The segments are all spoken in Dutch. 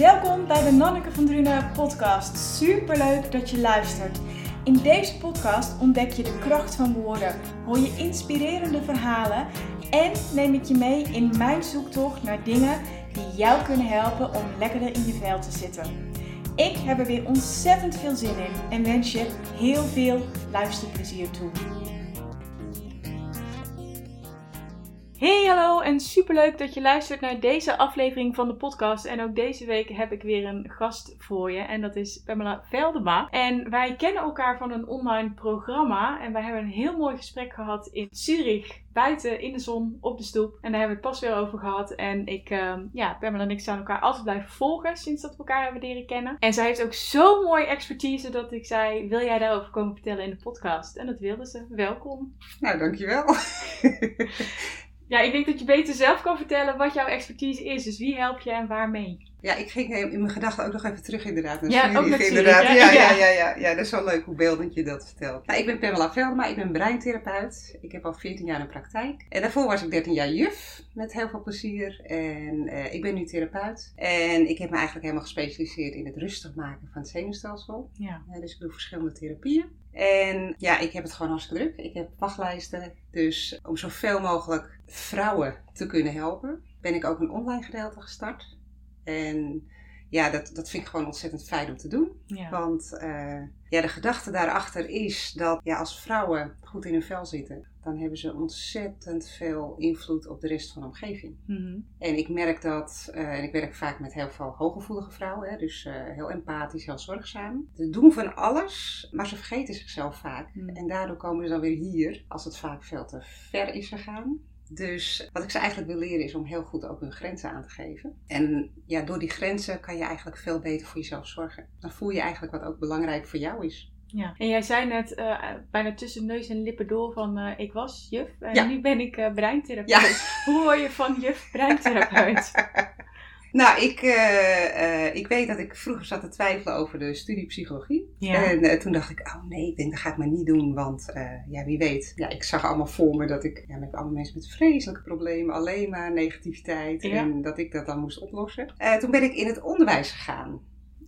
Welkom bij de Nanneke van Drunen podcast. Superleuk dat je luistert. In deze podcast ontdek je de kracht van woorden, hoor je inspirerende verhalen en neem ik je mee in mijn zoektocht naar dingen die jou kunnen helpen om lekkerder in je vel te zitten. Ik heb er weer ontzettend veel zin in en wens je heel veel luisterplezier toe. Hey hallo en superleuk dat je luistert naar deze aflevering van de podcast. En ook deze week heb ik weer een gast voor je en dat is Pamela Veldema. En wij kennen elkaar van een online programma en wij hebben een heel mooi gesprek gehad in Zurich. Buiten in de zon op de stoep. En daar hebben we het pas weer over gehad. En ik, uh, ja, Pamela en ik zijn elkaar altijd blijven volgen sinds dat we elkaar hebben leren kennen. En zij heeft ook zo'n mooie expertise dat ik zei: Wil jij daarover komen vertellen in de podcast? En dat wilde ze. Welkom. Nou, dankjewel. Ja, ik denk dat je beter zelf kan vertellen wat jouw expertise is. Dus wie help je en waarmee? Ja, ik ging in mijn gedachten ook nog even terug inderdaad naar Ja, Zurich, ook naar Zurich, inderdaad. ja. Ja, Ja. ja, ja, ja, ja. dat is wel leuk hoe beeldend je dat vertelt. Nou, ik ben Pamela Veldema, ik ben breintherapeut. Ik heb al 14 jaar een praktijk. En daarvoor was ik 13 jaar juf, met heel veel plezier. En eh, ik ben nu therapeut. En ik heb me eigenlijk helemaal gespecialiseerd in het rustig maken van het zenuwstelsel. Ja. Ja, dus ik doe verschillende therapieën. En ja, ik heb het gewoon hartstikke druk. Ik heb wachtlijsten. Dus om zoveel mogelijk vrouwen te kunnen helpen, ben ik ook een online gedeelte gestart. En ja, dat, dat vind ik gewoon ontzettend fijn om te doen. Ja. Want eh, ja, de gedachte daarachter is dat ja, als vrouwen goed in hun vel zitten, dan hebben ze ontzettend veel invloed op de rest van de omgeving. Mhm. En ik merk dat, eh, en ik werk vaak met heel veel hooggevoelige vrouwen, hè, dus eh, heel empathisch, heel zorgzaam. Ze doen van alles, maar ze vergeten zichzelf vaak. Mhm. En daardoor komen ze dan weer hier, als het vaak veel te ver is gegaan. Dus wat ik ze eigenlijk wil leren is om heel goed ook hun grenzen aan te geven. En ja, door die grenzen kan je eigenlijk veel beter voor jezelf zorgen. Dan voel je eigenlijk wat ook belangrijk voor jou is. ja. En jij zei net eh, bijna tussen neus en lippen door van eh, ik was juf en Ja. nu ben ik eh breintherapeut. Hoe word je van juf breintherapeut? Nou, ik, eh, eh, ik weet dat ik vroeger zat te twijfelen over de studie psychologie. Ja. En eh, toen dacht ik, oh nee, ik denk dat ga ik maar niet doen. Want ja, wie weet. Ja, ik zag allemaal voor me dat ik ja, met allemaal mensen met vreselijke problemen, alleen maar negativiteit. Ja. En dat ik dat dan moest oplossen. Toen ben ik in het onderwijs gegaan.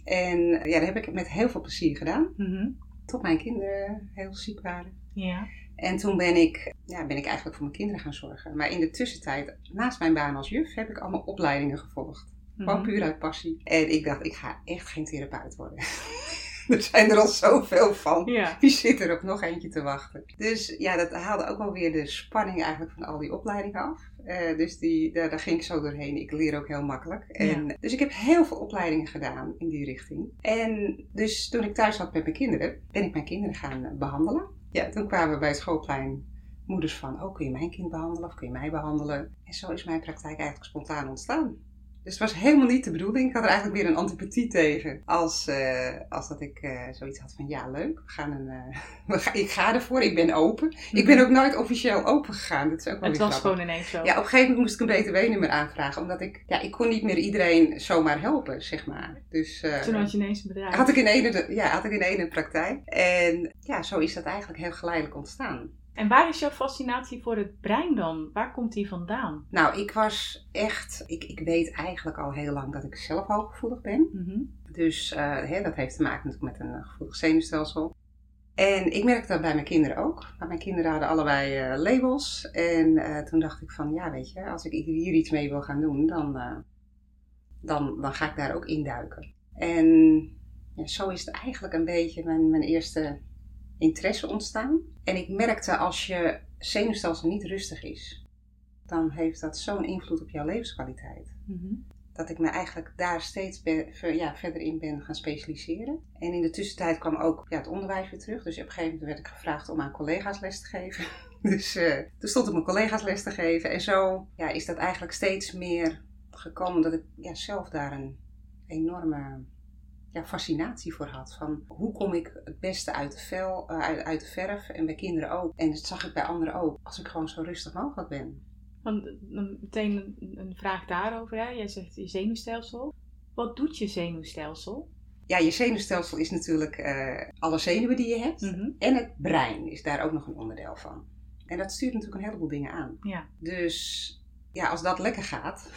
En ja, dat heb ik met heel veel plezier gedaan. Mhm. Tot mijn kinderen heel ziek waren. Ja. En toen ben ik, ja, ben ik eigenlijk voor mijn kinderen gaan zorgen. Maar in de tussentijd, naast mijn baan als juf, heb ik allemaal opleidingen gevolgd. Gewoon Mhm. puur uit passie. En ik dacht, ik ga echt geen therapeut worden. er zijn er al zoveel van. Ja. Wie zit er op nog eentje te wachten? Dus ja, dat haalde ook wel weer de spanning eigenlijk van al die opleidingen af. Eh, dus die, daar, daar ging ik zo doorheen. Ik leer ook heel makkelijk. En, Dus ik heb heel veel opleidingen gedaan in die richting. En dus toen ik thuis zat met mijn kinderen, ben ik mijn kinderen gaan eh, behandelen. Ja, toen kwamen we bij het schoolplein moeders van, oh kun je mijn kind behandelen of kun je mij behandelen? En zo is mijn praktijk eigenlijk spontaan ontstaan. Dus het was helemaal niet de bedoeling. Ik had er eigenlijk weer een antipathie tegen. Als, eh, als dat ik eh, zoiets had van, ja leuk, we gaan een, eh, we ga- ik ga ervoor, ik ben open. Ik ben ook nooit officieel open gegaan. Dat is ook wel Het was grappig. gewoon ineens zo. Ja, op een gegeven moment moest ik een btw-nummer aanvragen. Omdat ik, ja, ik kon niet meer iedereen zomaar helpen, zeg maar. Dus Toen had je ineens een bedrijf. had ik in ene, ja, had ik in ene praktijk. En ja, zo is dat eigenlijk heel geleidelijk ontstaan. En waar is jouw fascinatie voor het brein dan? Waar komt die vandaan? Nou, ik was echt, ik, ik weet eigenlijk al heel lang dat ik zelf hooggevoelig ben. Mhm. Dus eh, hè, dat heeft te maken natuurlijk met een gevoelig zenuwstelsel. En ik merkte dat bij mijn kinderen ook. Maar mijn kinderen hadden allebei eh, labels. En eh, toen dacht ik van, ja weet je, als ik hier iets mee wil gaan doen, dan, dan, dan ga ik daar ook induiken. En ja, zo is het eigenlijk een beetje mijn, mijn eerste interesse ontstaan. En ik merkte als je zenuwstelsel niet rustig is, dan heeft dat zo'n invloed op jouw levenskwaliteit Mhm. dat ik me eigenlijk daar steeds ver- ja, verder in ben gaan specialiseren. En in de tussentijd kwam ook ja, het onderwijs weer terug. Dus op een gegeven moment werd ik gevraagd om aan collega's les te geven. Dus eh, toen stond ik mijn collega's les te geven. En zo ja, is dat eigenlijk steeds meer gekomen dat ik ja, zelf daar een enorme ja, fascinatie voor had. Van hoe kom ik het beste uit de, vel, eh, uit, uit de verf en bij kinderen ook. En dat zag ik bij anderen ook. Als ik gewoon zo rustig mogelijk ben. Want meteen een, een vraag daarover. Hè? Jij zegt je zenuwstelsel. Wat doet je zenuwstelsel? Ja, je zenuwstelsel is natuurlijk eh, alle zenuwen die je hebt. Mhm. En het brein is daar ook nog een onderdeel van. En dat stuurt natuurlijk een heleboel dingen aan. Ja. Dus ja, als dat lekker gaat,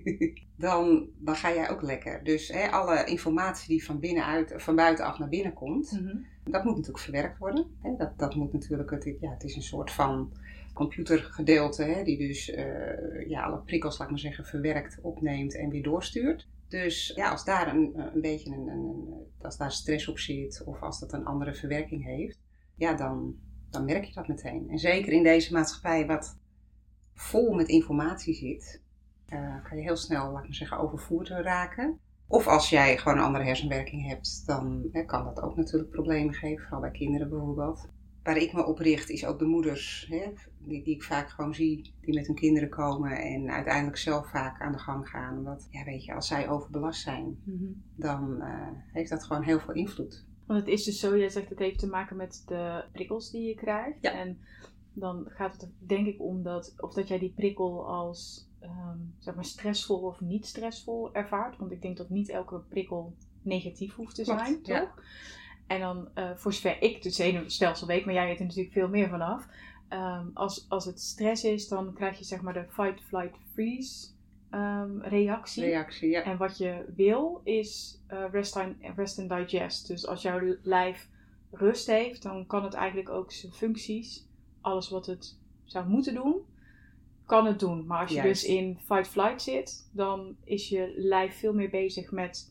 dan, dan ga jij ook lekker. Dus hè, alle informatie die van, binnenuit, van buitenaf naar binnen komt, Mhm. dat moet natuurlijk verwerkt worden. Hè. Dat, dat moet natuurlijk, het, ja, het is een soort van computergedeelte, hè, die dus eh, ja, alle prikkels, laat ik maar zeggen, verwerkt, opneemt en weer doorstuurt. Dus ja, als daar een, een beetje een, een, als daar stress op zit of als dat een andere verwerking heeft, ja, dan, dan merk je dat meteen. En zeker in deze maatschappij wat vol met informatie zit, eh, kan je heel snel, laat ik maar zeggen, overvoerd raken. Of als jij gewoon een andere hersenwerking hebt, dan hè, kan dat ook natuurlijk problemen geven, vooral bij kinderen bijvoorbeeld. Waar ik me op richt is ook de moeders, hè, die, die ik vaak gewoon zie, die met hun kinderen komen en uiteindelijk zelf vaak aan de gang gaan. Omdat, ja weet je, als zij overbelast zijn, Mhm. dan eh, heeft dat gewoon heel veel invloed. Want het is dus zo, jij zegt het heeft te maken met de prikkels die je krijgt. Ja. En dan gaat het denk ik om dat, of dat jij die prikkel als ehm, zeg maar stressvol of niet stressvol ervaart. Want ik denk dat niet elke prikkel negatief hoeft te Klopt, zijn, ja. toch? En dan, eh, voor zover ik het zenuwstelsel weet, maar jij weet er natuurlijk veel meer vanaf. Ehm, als, als het stress is, dan krijg je zeg maar de fight, flight, freeze ehm, reactie. Reactie, ja. En wat je wil is eh, rest, and, rest and digest. Dus als jouw lijf rust heeft, dan kan het eigenlijk ook zijn functies, alles wat het zou moeten doen, kan het doen. Maar als je Juist. dus in fight-flight zit, dan is je lijf veel meer bezig met...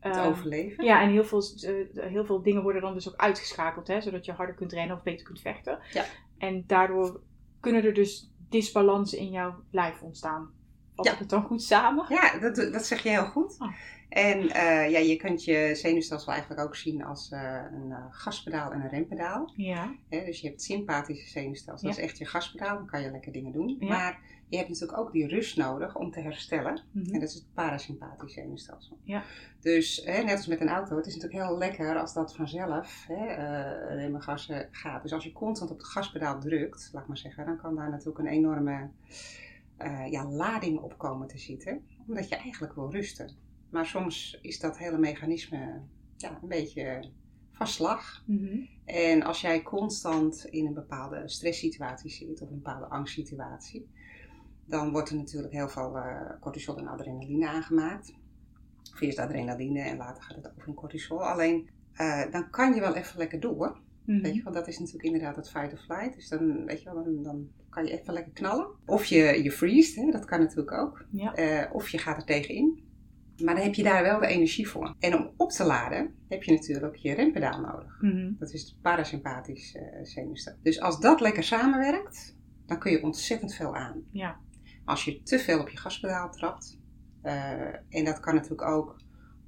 Het ehm, overleven. ja, en heel veel, eh, heel veel dingen worden dan dus ook uitgeschakeld, hè, zodat je harder kunt rennen of beter kunt vechten. Ja. En daardoor kunnen er dus disbalansen in jouw lijf ontstaan. Vat Ja. ik het dan goed samen? Ja, dat, dat zeg je heel goed. Oh. En eh, ja, je kunt je zenuwstelsel eigenlijk ook zien als eh, een eh, gaspedaal en een rempedaal. Ja. Dus je hebt het sympathische zenuwstelsel, dat is echt je gaspedaal, dan kan je lekker dingen doen. Ja. Maar je hebt natuurlijk ook die rust nodig om te herstellen. Mhm. En dat is het parasympathische zenuwstelsel. Ja. Dus net als met een auto, het is natuurlijk heel lekker als dat vanzelf hè, remmen gassen gaat. Dus als je constant op het gaspedaal drukt, laat ik maar zeggen, dan kan daar natuurlijk een enorme eh, ja, lading op komen te zitten. Omdat je eigenlijk wil rusten. Maar soms is dat hele mechanisme ja, een beetje van slag. Mhm. En als jij constant in een bepaalde stresssituatie zit of een bepaalde angstsituatie, dan wordt er natuurlijk heel veel eh, cortisol en adrenaline aangemaakt. Of eerst adrenaline en later gaat het over in cortisol. Alleen eh, dan kan je wel even lekker door. Mhm. Weet je wel, dat is natuurlijk inderdaad het fight or flight. Dus dan, weet je wel, dan, dan kan je even lekker knallen. Of je, je freest, hè, dat kan natuurlijk ook. Ja. Eh, of je gaat er tegenin. Maar dan heb je daar wel de energie voor. En om op te laden heb je natuurlijk je rempedaal nodig. Mhm. Dat is het parasympathisch eh zenuwstelsel. Dus als dat lekker samenwerkt, dan kun je ontzettend veel aan. Ja. Als je te veel op je gaspedaal trapt, eh, en dat kan natuurlijk ook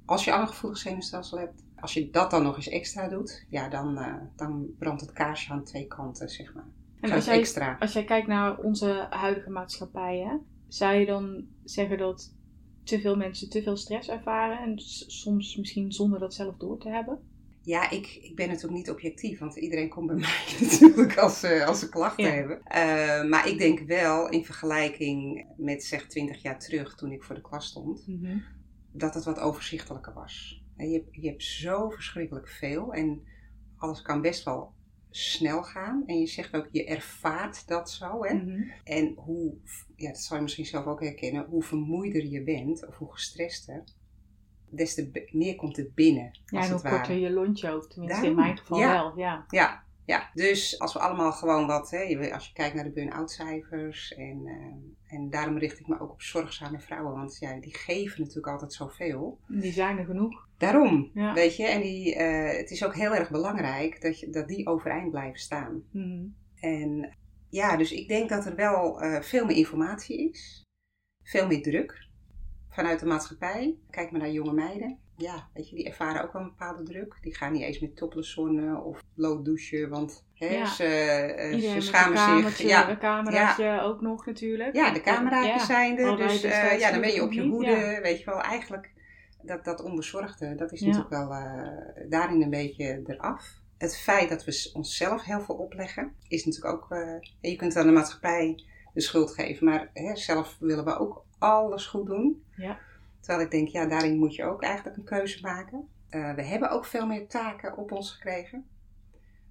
als je al een gevoelig zenuwstelsel hebt, als je dat dan nog eens extra doet, ja, dan, eh, dan brandt het kaarsje aan twee kanten, zeg maar. En als jij, extra. als jij kijkt naar onze huidige maatschappij, hè, zou je dan zeggen dat te veel mensen te veel stress ervaren en soms misschien zonder dat zelf door te hebben? Ja, ik, ik ben natuurlijk niet objectief, want iedereen komt bij mij natuurlijk als, ze als ze klachten Ja. hebben. Eh, maar ik denk wel in vergelijking met zeg 20 jaar terug toen ik voor de klas stond, dat het wat overzichtelijker was. Je hebt, je hebt zo verschrikkelijk veel en alles kan best wel snel gaan. En je zegt ook, je ervaart dat zo. Hè? Mhm. En hoe, ja, dat zal je misschien zelf ook herkennen, hoe vermoeider je bent of hoe gestrester, des te meer komt het binnen. Ja, als en hoe korter je lontje ook. Tenminste, in mijn geval Ja. wel. Ja. Ja, ja, dus als we allemaal gewoon wat, hè, als je kijkt naar de burn-out cijfers en, eh, en daarom richt ik me ook op zorgzame vrouwen, want ja, die geven natuurlijk altijd zoveel. Die zijn er genoeg. Daarom, Ja. weet je, en die, eh, het is ook heel erg belangrijk dat, je, dat die overeind blijven staan. Mhm. En ja, dus ik denk dat er wel eh, veel meer informatie is, veel meer druk vanuit de maatschappij. Kijk maar naar jonge meiden. Ja, weet je, die ervaren ook wel een bepaalde druk. Die gaan niet eens met topless zonnen of bloot douchen, want hè, Ja. ze, eh, ze schamen zich. Ja, een cameraatje ook nog natuurlijk. ja, de cameraatjes Ja. zijn er, dus eh, ja, dan ben je op je hoede. ja. Weet je wel, eigenlijk dat, dat onbezorgde, dat is Ja. natuurlijk wel eh, daarin een beetje eraf. Het feit dat we onszelf heel veel opleggen, is natuurlijk ook... je kunt aan de maatschappij de schuld geven, maar hè, zelf willen we ook alles goed doen. Ja. Terwijl ik denk, ja, daarin moet je ook eigenlijk een keuze maken. Eh, we hebben ook veel meer taken op ons gekregen.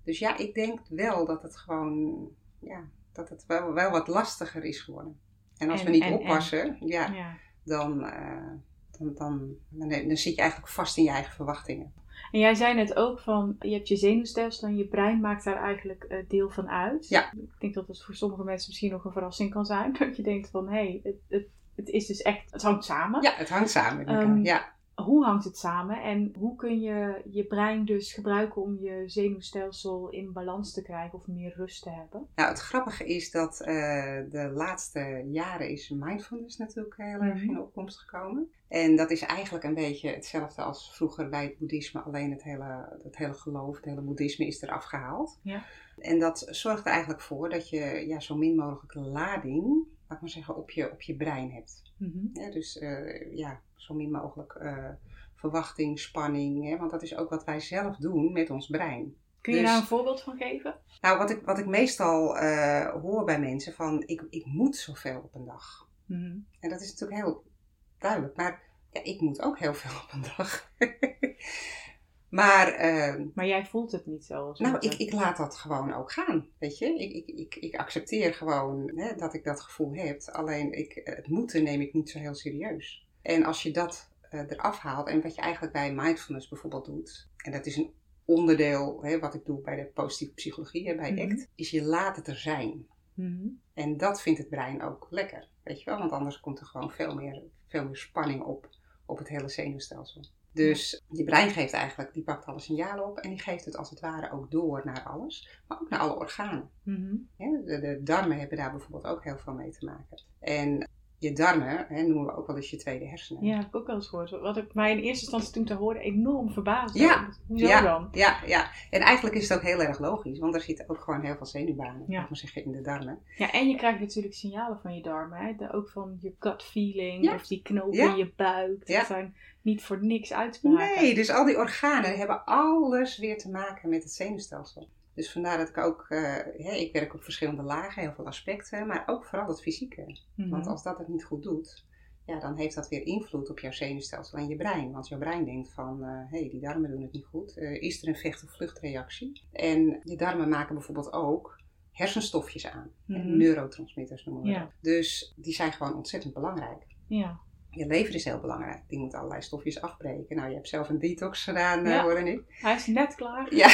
Dus ja, ik denk wel dat het gewoon, ja, dat het wel, wel wat lastiger is geworden. En als En- we niet en- en. oppassen, ja, Ja. dan, uh, dan, dan, dan, dan zit je eigenlijk vast in je eigen verwachtingen. En jij zei net ook van, je hebt je zenuwstelsel en je brein maakt daar eigenlijk uh, deel van uit. Ja. Ik denk dat het voor sommige mensen misschien nog een verrassing kan zijn. Dat je denkt van, hé, hey, het, het, het is dus echt, het hangt samen. Ja, het hangt samen Um, ja. Hoe hangt het samen en hoe kun je je brein dus gebruiken om je zenuwstelsel in balans te krijgen of meer rust te hebben? Nou, het grappige is dat uh, de laatste jaren is mindfulness natuurlijk heel erg Mhm. in opkomst gekomen. En dat is eigenlijk een beetje hetzelfde als vroeger bij het boeddhisme, alleen het hele, het hele geloof, het hele boeddhisme is eraf gehaald. Ja. En dat zorgt er eigenlijk voor dat je ja, zo min mogelijk lading, laat ik maar zeggen, op je, op je brein hebt. Mhm. Ja, dus uh, ja, zo min mogelijk uh, verwachting, spanning. Hè, want dat is ook wat wij zelf doen met ons brein. Kun je Dus- daar een voorbeeld van geven? Nou, wat ik, wat ik meestal uh, hoor bij mensen van ik, ik moet zoveel op een dag. Mhm. En dat is natuurlijk heel duidelijk. Maar ja, ik moet ook heel veel op een dag. maar uh, Maar jij voelt het niet zo. als nou, ik, ik laat dat gewoon ook gaan. Weet je, ik, ik, ik, ik accepteer gewoon hè, dat ik dat gevoel heb. Alleen ik, het moeten neem ik niet zo heel serieus. En als je dat uh, eraf haalt en wat je eigenlijk bij mindfulness bijvoorbeeld doet, en dat is een onderdeel hè, wat ik doe bij de positieve psychologie, hè, bij Mhm. ACT, is je laat het er zijn. Mhm. En dat vindt het brein ook lekker, weet je wel, want anders komt er gewoon veel meer, veel meer spanning op, op het hele zenuwstelsel. Dus je brein geeft eigenlijk, die pakt alle signalen op en die geeft het als het ware ook door naar alles, maar ook naar alle organen. Mhm. De, de darmen hebben daar bijvoorbeeld ook heel veel mee te maken. En je darmen hè, noemen we ook wel eens je tweede hersenen. Ja, heb ik ook wel eens gehoord. Wat ik mij in eerste instantie toen te horen enorm verbaasde. Ja. Hoezo ja, dan? Ja, ja, en eigenlijk is het ook heel erg logisch, want er zitten ook gewoon heel veel zenuwbanen, Ja. maar zeggen, in de darmen. Ja, en je krijgt natuurlijk signalen van je darmen. Hè? De- ook van je gut feeling Ja. of die knopen in je buik. Dat zijn niet voor niks uitspraken. Nee, dus al die organen hebben alles weer te maken met het zenuwstelsel. Dus vandaar dat ik ook, uh, hè, ik werk op verschillende lagen, heel veel aspecten, maar ook vooral het fysieke. Mhm. Want als dat het niet goed doet, ja, dan heeft dat weer invloed op jouw zenuwstelsel en je brein. Want jouw brein denkt van, hé, hey, die darmen doen het niet goed. Uh, is er een vecht- of vluchtreactie? En je darmen maken bijvoorbeeld ook hersenstofjes aan. Mhm. Neurotransmitters noemen we Ja. dat. Dus die zijn gewoon ontzettend belangrijk. Ja. Je lever is heel belangrijk. Die moet allerlei stofjes afbreken. Nou, je hebt zelf een detox gedaan, Ja. ja. hoorde ik. Hij is net klaar. Ja,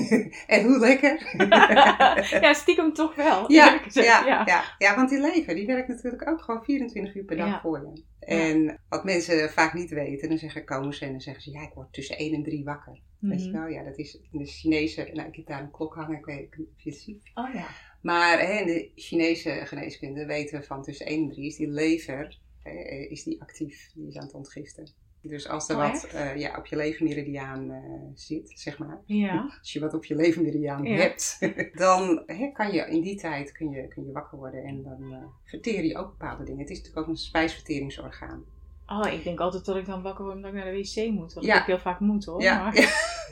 en hoe lekker. ja, stiekem toch wel. Ja, ja, ja. ja. ja, want die lever die werkt natuurlijk ook gewoon 24 uur per dag Ja. voor je. En wat mensen vaak niet weten, dan zeggen, komen ze en dan zeggen ze, ja, ik word tussen 1 en 3 wakker. Weet je Mhm. wel, ja, dat is in de Chinese, nou, ik heb daar een klok hangen, ik weet niet of je het ziet. Oh ja. Maar hè, in de Chinese geneeskunde weten we van tussen 1 en 3 is die lever eh, is die actief, die is aan het ontgiften. Dus als er Oh, wat eh, ja, op je levermeridiaan eh, zit, zeg maar, Ja. als je wat op je levermeridiaan Ja. hebt, dan hè, kan je in die tijd kun je, kun je wakker worden en dan eh, verteer je ook bepaalde dingen. Het is natuurlijk ook een spijsverteringsorgaan. Oh, ik denk altijd dat ik dan wakker word omdat ik naar de wc moet. Wat Ja. ik heel vaak moet hoor. Ja, Maar,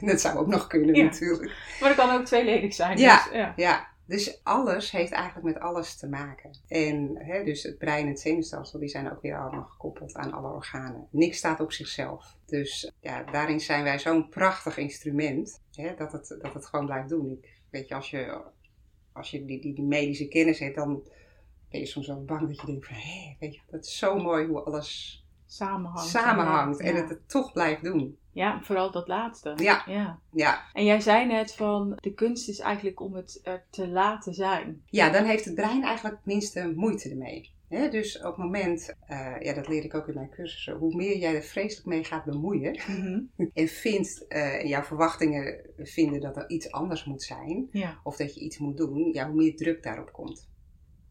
dat zou ook nog kunnen natuurlijk. maar dat kan ook tweeledig zijn. Ja. Dus, ja. Dus alles heeft eigenlijk met alles te maken. En hè, dus het brein en het zenuwstelsel, die zijn ook weer allemaal gekoppeld aan alle organen. Niks staat op zichzelf. Dus ja, daarin zijn wij zo'n prachtig instrument, hè, dat, het, dat het gewoon blijft doen. Ik, weet je, als je, als je die, die, die medische kennis hebt, dan ben je soms wel bang dat je denkt van, hé, weet je, dat is zo mooi hoe alles Samenhangt. samenhangt en het toch blijft doen. Ja, vooral dat laatste. Ja. ja. Ja, En jij zei net van, de kunst is eigenlijk om het er te laten zijn. Ja, dan heeft het brein eigenlijk het minste moeite ermee. Hè, dus op het moment, eh, ja, dat leer ik ook in mijn cursussen, hoe meer jij er vreselijk mee gaat bemoeien en vindt, en jouw verwachtingen vinden dat er iets anders moet zijn, Ja. of dat je iets moet doen, ja, hoe meer druk daarop komt.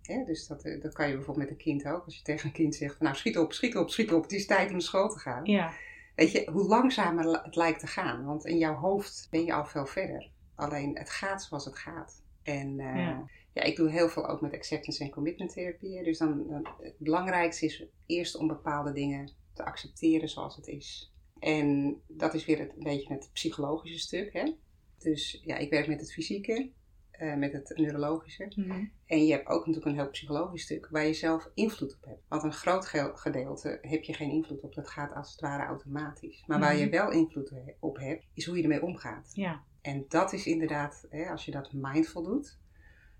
Hè, dus dat, eh, dat kan je bijvoorbeeld met een kind ook. Als je tegen een kind zegt, van, nou schiet op, schiet op, schiet op, het is tijd om naar school te gaan. Ja. Weet je, hoe langzamer het lijkt te gaan. Want in jouw hoofd ben je al veel verder. Alleen het gaat zoals het gaat. En eh, Ja. ja. ik doe heel veel ook met acceptance en commitment therapie. Dus dan, dan, het belangrijkste is eerst om bepaalde dingen te accepteren zoals het is. En dat is weer het, een beetje het psychologische stuk. Hè? Dus ja, ik werk met het fysieke, eh, met het neurologische. Mhm. En je hebt ook natuurlijk een heel psychologisch stuk waar je zelf invloed op hebt. Want een groot ge- gedeelte heb je geen invloed op. Dat gaat als het ware automatisch. Maar waar Mhm. je wel invloed op hebt, is hoe je ermee omgaat. Ja. En dat is inderdaad, hè, als je dat mindful doet,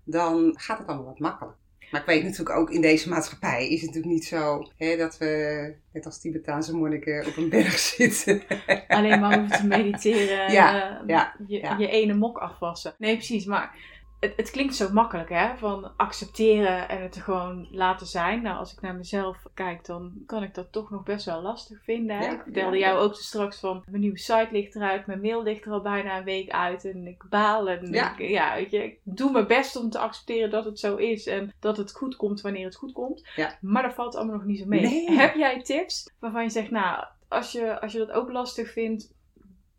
dan gaat het allemaal wat makkelijker. Maar ik weet natuurlijk ook in deze maatschappij is het natuurlijk niet zo hè, dat we net als Tibetaanse monniken op een berg zitten. Alleen maar hoeven te mediteren Ja, ja, je, ja. je ene mok afwassen. Nee, precies. Maar het, het klinkt zo makkelijk, hè? Van accepteren en het gewoon laten zijn. Nou, als ik naar mezelf kijk, dan kan ik dat toch nog best wel lastig vinden. Hè? Ja, ik vertelde ja, jou ja. ook straks van, mijn nieuwe site ligt eruit, mijn mail ligt er al bijna een week uit en ik baal. En Ja. ik, ja, weet je, ik doe mijn best om te accepteren dat het zo is en dat het goed komt wanneer het goed komt. Maar dat valt allemaal nog niet zo mee. Nee. Heb jij tips waarvan je zegt, nou, als je, als je dat ook lastig vindt,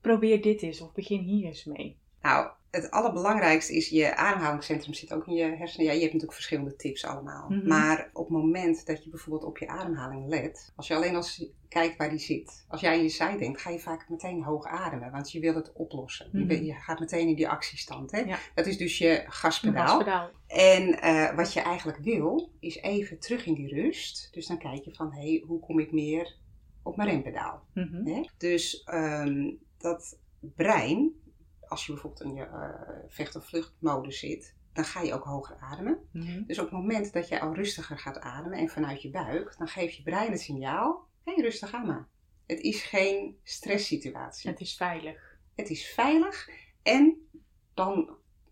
probeer dit eens of begin hier eens mee. Nou, het allerbelangrijkste is je ademhalingscentrum zit ook in je hersenen. Ja, je hebt natuurlijk verschillende tips allemaal. Mhm. Maar op het moment dat je bijvoorbeeld op je ademhaling let, als je alleen als kijkt waar die zit, als jij in je zij denkt, ga je vaak meteen hoog ademen, want je wil het oplossen. je, Mhm. je gaat meteen in die actiestand. Hè? Ja. Dat is dus je gaspedaal. En eh, wat je eigenlijk wil, is even terug in die rust. Dus dan kijk je van, hé, hey, hoe kom ik meer op mijn rempedaal? Mhm. Hè? Dus ehm, dat brein, als je bijvoorbeeld in je eh, vecht- of vluchtmodus zit, dan ga je ook hoger ademen. Mhm. Dus op het moment dat je al rustiger gaat ademen en vanuit je buik, dan geeft je brein het signaal, hé, hey, rustig aan maar. Het is geen stresssituatie. Het is veilig. Het is veilig en dan,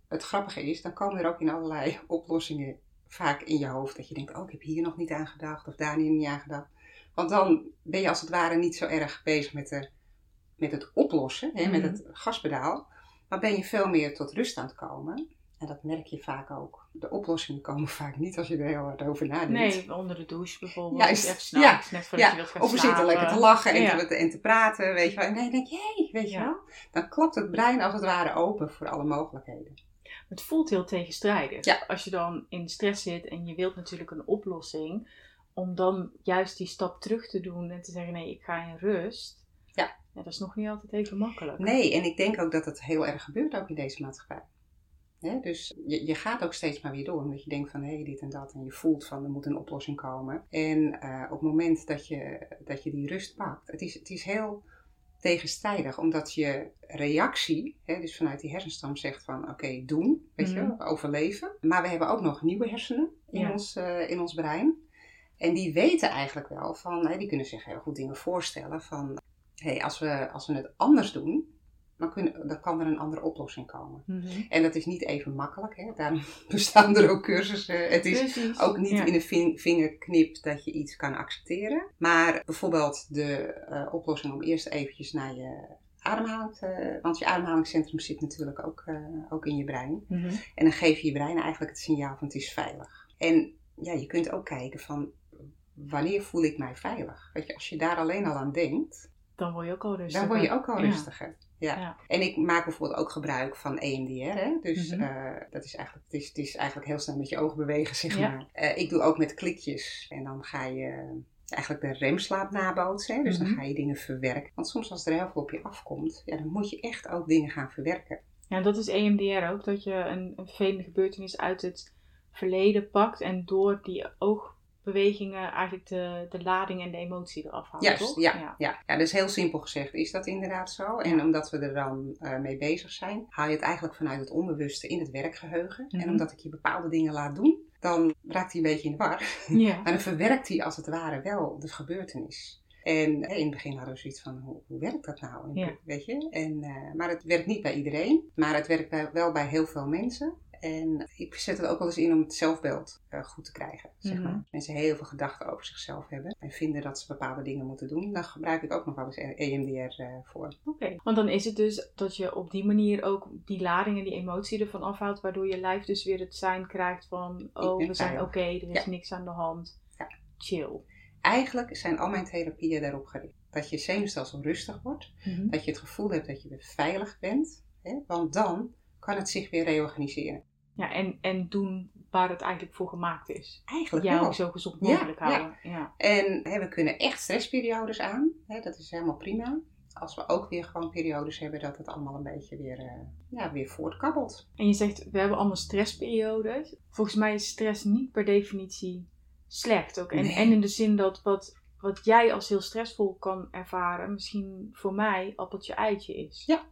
het grappige is, dan komen er ook in allerlei oplossingen vaak in je hoofd. Dat je denkt, oh ik heb hier nog niet aan gedacht of daar niet aan gedacht. Want dan ben je als het ware niet zo erg bezig met, de, met het oplossen, hè, met Mhm. het gaspedaal. Maar ben je veel meer tot rust aan het komen. En dat merk je vaak ook. De oplossingen komen vaak niet als je er heel hard over nadenkt. Nee, onder de douche bijvoorbeeld. Juist, Even s'nachts, net voordat Ja, je wilt gaan of we zitten lekker te lachen en, Ja. te, en te praten, weet je wel. En dan denk je, hé, weet je Ja. wel. Dan klapt het brein als het ware open voor alle mogelijkheden. Het voelt heel tegenstrijdig. Ja. Als je dan in stress zit en je wilt natuurlijk een oplossing. Om dan juist die stap terug te doen en te zeggen nee, ik ga in rust. Ja. dat is nog niet altijd even makkelijk. Nee, en ik denk ook dat het heel erg gebeurt ook in deze maatschappij. Dus je, je gaat ook steeds maar weer door, omdat je denkt van hé, dit en dat. En je voelt van er moet een oplossing komen. En eh, op het moment dat je, dat je die rust pakt, het is, het is heel tegenstrijdig, omdat je reactie, dus vanuit die hersenstam zegt van oké, doen, weet je, Mhm. overleven. Maar we hebben ook nog nieuwe hersenen in, Ja. ons, eh, in ons brein. En die weten eigenlijk wel van, die kunnen zich heel goed dingen voorstellen van hé, als, we, als we het anders doen, dan, kunnen, dan kan er een andere oplossing komen. Mhm. En dat is niet even makkelijk, hè? daarom bestaan er ook cursussen. Het is Precies. ook niet Ja. in een vin- vingerknip dat je iets kan accepteren. Maar bijvoorbeeld de eh, oplossing om eerst eventjes naar je ademhaling te... Want je ademhalingscentrum zit natuurlijk ook, eh, ook in je brein. Mhm. En dan geef je je brein eigenlijk het signaal van het is veilig. En ja, je kunt ook kijken van wanneer voel ik mij veilig? Weet je, als je daar alleen al aan denkt, Dan word je ook al rustig. dan word je ook al rustiger. Ja. Ja. En ik maak bijvoorbeeld ook gebruik van EMDR. Hè? Dus Mhm. eh, dat is eigenlijk, het, is, het is eigenlijk heel snel met je ogen bewegen, zeg Ja. maar. Eh, ik doe ook met klikjes. En dan ga je eigenlijk de remslaap nabootsen. Hè? Dus Mhm. dan ga je dingen verwerken. Want soms als er heel veel op je afkomt, ja, dan moet je echt ook dingen gaan verwerken. Ja, dat is EMDR ook. Dat je een, een vervelende gebeurtenis uit het verleden pakt. En door die oogbewegingen eigenlijk de, de lading en de emotie eraf. Juist, toch? ja, ja. ja. dus heel simpel gezegd is dat inderdaad zo. En omdat we er dan eh, mee bezig zijn, haal je het eigenlijk vanuit het onbewuste in het werkgeheugen. Mhm. En omdat ik je bepaalde dingen laat doen, dan raakt hij een beetje in de war. Ja. Maar dan verwerkt hij als het ware wel de gebeurtenis. En hè, in het begin hadden we zoiets van, hoe, hoe werkt dat nou? Ja. Weet je? En, eh, maar het werkt niet bij iedereen, maar het werkt bij- wel bij heel veel mensen. En ik zet het ook wel eens in om het zelfbeeld eh, goed te krijgen. Zeg Mhm. mensen heel veel gedachten over zichzelf hebben en vinden dat ze bepaalde dingen moeten doen. Dan gebruik ik ook nog wel eens EMDR eh, voor. Oké. Want dan is het dus dat je op die manier ook die lading en die emotie ervan afhaalt. Waardoor je lijf dus weer het zijn krijgt van, oh, we zijn oké, er is Ja. niks aan de hand. Ja. Chill. Eigenlijk zijn al mijn therapieën daarop gericht. Dat je zenuwstelsel rustig wordt. Mhm. Dat je het gevoel hebt dat je weer veilig bent. Hè? Want dan kan het zich weer reorganiseren. Ja, en, en doen waar het eigenlijk voor gemaakt is. Eigenlijk Jou wel. zo gezond mogelijk ja. houden. Ja. En hè, we kunnen echt stressperiodes aan. Hè, dat is helemaal prima. Als we ook weer gewoon periodes hebben dat het allemaal een beetje weer, eh, ja, weer voortkabbelt. En je zegt, we hebben allemaal stressperiodes. Volgens mij is stress niet per definitie slecht. Ook. En, Nee. en in de zin dat wat, wat jij als heel stressvol kan ervaren, misschien voor mij appeltje eitje is. Ja.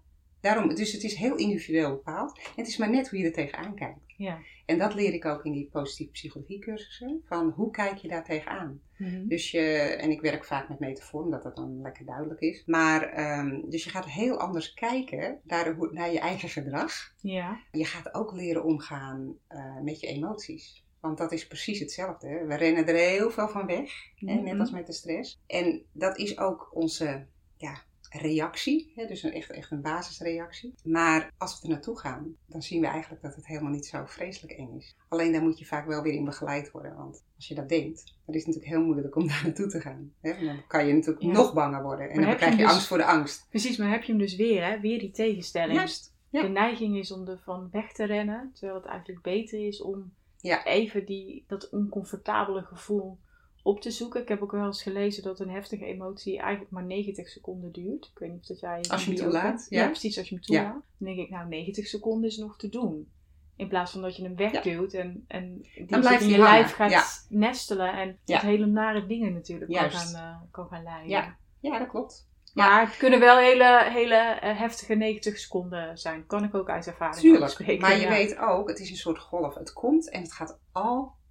Daarom, dus het is heel individueel bepaald. En het is maar net hoe je er tegenaan kijkt. Ja. En dat leer ik ook in die positieve psychologie cursussen. Van hoe kijk je daar tegenaan? Mhm. Dus je, en ik werk vaak met metafoor, omdat dat dan lekker duidelijk is. Maar, ehm, dus je gaat heel anders kijken naar, naar je eigen gedrag. Ja. Je gaat ook leren omgaan eh, met je emoties. Want dat is precies hetzelfde. hè. We rennen er heel veel van weg, hè, net Mhm. als met de stress. En dat is ook onze ja, reactie, hè, dus een, echt, echt een basisreactie. Maar als we er naartoe gaan, dan zien we eigenlijk dat het helemaal niet zo vreselijk eng is. Alleen daar moet je vaak wel weer in begeleid worden. Want als je dat denkt, dan is het natuurlijk heel moeilijk om daar naartoe te gaan. Hè? Want Dan kan je natuurlijk Ja. nog banger worden. En Maar dan krijg je dus- angst voor de angst. Precies, maar heb je hem dus weer, hè? Weer die tegenstelling. Juist. ja. De neiging is om ervan weg te rennen, terwijl het eigenlijk beter is om Ja. even die, dat oncomfortabele gevoel op te zoeken. Ik heb ook wel eens gelezen dat een heftige emotie eigenlijk maar 90 seconden duurt. Ik weet niet of dat jij... Als je hem toelaat, ja. precies, als je hem toelaat. Dan denk ik, nou, 90 seconden is nog te doen. In plaats van dat je hem wegduwt en, en die blijft zich in je lijf gaat nestelen en tot hele nare dingen natuurlijk kan gaan, eh, kan gaan leiden. Ja. ja, dat klopt. Maar het kunnen wel hele, hele eh, heftige 90 seconden zijn. Kan ik ook uit ervaring Tuurlijk. spreken. Maar je ja. weet ook, het is een soort golf. Het komt en het gaat altijd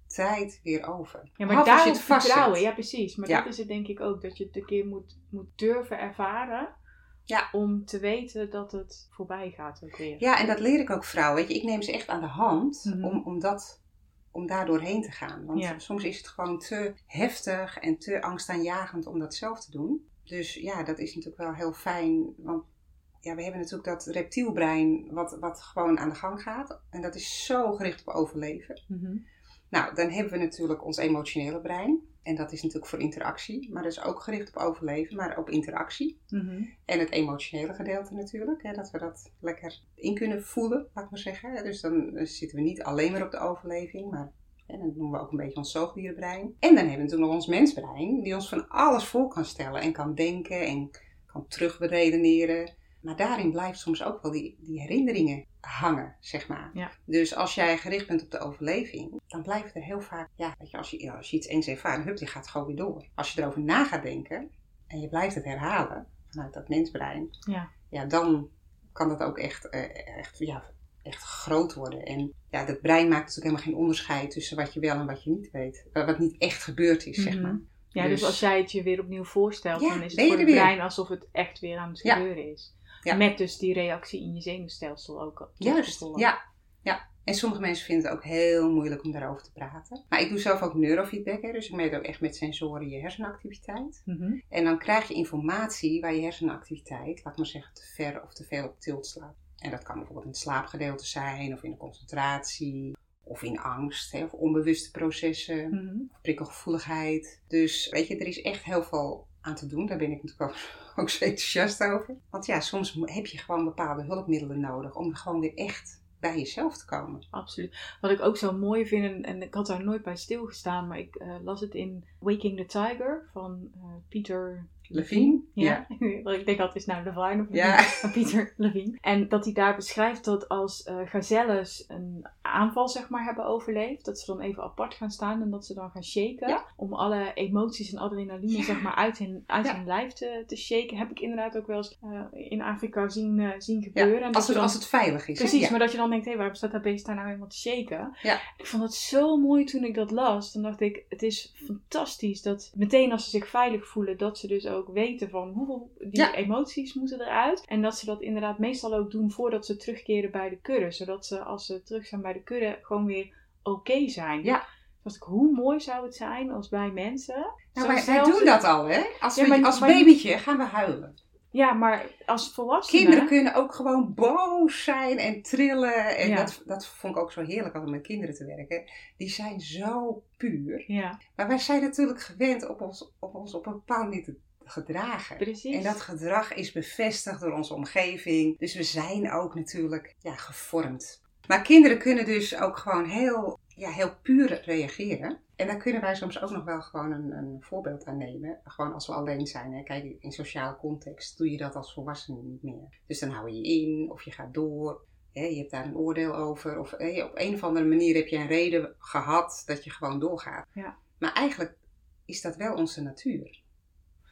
weer over. Ja, maar daarop het vertrouwen, ja precies. Maar Ja. dat is het denk ik ook, dat je het een keer moet, moet durven ervaren. Ja. Om te weten dat het voorbij gaat ook weer. Ja, en dat leer ik ook vrouwen. Weet je, ik neem ze echt aan de hand Mhm. om, om, dat, om daar doorheen te gaan. Want Ja. soms is het gewoon te heftig en te angstaanjagend om dat zelf te doen. Dus ja, dat is natuurlijk wel heel fijn. Want ja, we hebben natuurlijk dat reptielbrein wat, wat gewoon aan de gang gaat. En dat is zo gericht op overleven. Mhm. Nou, dan hebben we natuurlijk ons emotionele brein. En dat is natuurlijk voor interactie. Maar dat is ook gericht op overleven, maar op interactie. Mhm. En het emotionele gedeelte natuurlijk. Hè, dat we dat lekker in kunnen voelen, laat ik maar zeggen. Dus dan eh, zitten we niet alleen maar op de overleving, maar hè, dan noemen we ook een beetje ons zoogdierenbrein. En dan hebben we natuurlijk nog ons mensbrein, die ons van alles voor kan stellen en kan denken en kan terugberedeneren. Maar daarin blijft soms ook wel die, die herinneringen hangen, zeg maar. Ja. Dus als jij gericht bent op de overleving, dan blijft er heel vaak, ja, weet je, als je, ja, als je iets eens ervaart, hup, die gaat gewoon weer door. Als je erover na gaat denken en je blijft het herhalen vanuit dat mensbrein, Ja. ja, dan kan dat ook echt, eh, echt, ja, echt groot worden. En ja, het brein maakt natuurlijk helemaal geen onderscheid tussen wat je wel en wat je niet weet. Wat niet echt gebeurd is, zeg Mhm. maar. Ja, dus, Dus- als jij het je weer opnieuw voorstelt, Ja, dan is het voor het brein alsof het echt weer aan het gebeuren is. Ja. Met dus die reactie in je zenuwstelsel ook. Juist, ja. ja. En sommige mensen vinden het ook heel moeilijk om daarover te praten. Maar ik doe zelf ook neurofeedback, hè, dus ik meet ook echt met sensoren je hersenactiviteit. Mhm. En dan krijg je informatie waar je hersenactiviteit, laat maar zeggen, te ver of te veel op tilt slaat. En dat kan bijvoorbeeld in het slaapgedeelte zijn, of in de concentratie, of in angst, hè, of onbewuste processen, Mhm. of prikkelgevoeligheid. Dus weet je, er is echt heel veel aan te doen. Daar ben ik natuurlijk ook, zo enthousiast over. Want ja, soms heb je gewoon bepaalde hulpmiddelen nodig om gewoon weer echt bij jezelf te komen. Absoluut. Wat ik ook zo mooi vind, en, ik had daar nooit bij stilgestaan, maar ik eh, las het in Waking the Tiger van eh Peter Levine? Ja. ik denk altijd is nou Levine of Ja. Levine, Peter Levine. En dat hij daar beschrijft dat als eh gazelles een aanval zeg maar hebben overleefd, dat ze dan even apart gaan staan en dat ze dan gaan shaken. Ja. Om alle emoties en adrenaline Ja. zeg maar uit hun, uit Ja. hun lijf te, te shaken. Heb ik inderdaad ook wel eens eh, in Afrika zien, eh, zien gebeuren. En als, het, dan- als het veilig is. Precies, maar dat je dan denkt, hé, waarom staat dat beest daar nou helemaal te shaken? Ik vond dat zo mooi toen ik dat las. Dan dacht ik, het is fantastisch dat meteen als ze zich veilig voelen, dat ze dus ook weten van hoeveel die emoties moeten eruit. En dat ze dat inderdaad meestal ook doen voordat ze terugkeren bij de kudde. Zodat ze als ze terug zijn bij de kudde gewoon weer oké zijn. Ja. Dus ik, hoe mooi zou het zijn als wij mensen... Nou, wij, wij doen dat al, hè? Als, Ja, we, maar- als maar- babytje gaan we huilen. Ja, maar als volwassenen... Kinderen kunnen ook gewoon boos zijn en trillen. En Ja. dat, dat vond ik ook zo heerlijk om met kinderen te werken. Die zijn zo puur. Ja, Maar wij zijn natuurlijk gewend op ons op, ons op een bepaalde manier te gedragen. precies. En dat gedrag is bevestigd door onze omgeving. Dus we zijn ook natuurlijk ja, gevormd. Maar kinderen kunnen dus ook gewoon heel, ja, heel puur reageren. En daar kunnen wij soms ook nog wel gewoon een, een voorbeeld aan nemen. Gewoon als we alleen zijn. Hè. Kijk, in sociale context doe je dat als volwassene niet meer. Dus dan hou je je in of je gaat door. Hè, je hebt daar een oordeel over. Of hè, op een of andere manier heb je een reden gehad dat je gewoon doorgaat. Ja. Maar eigenlijk is dat wel onze natuur.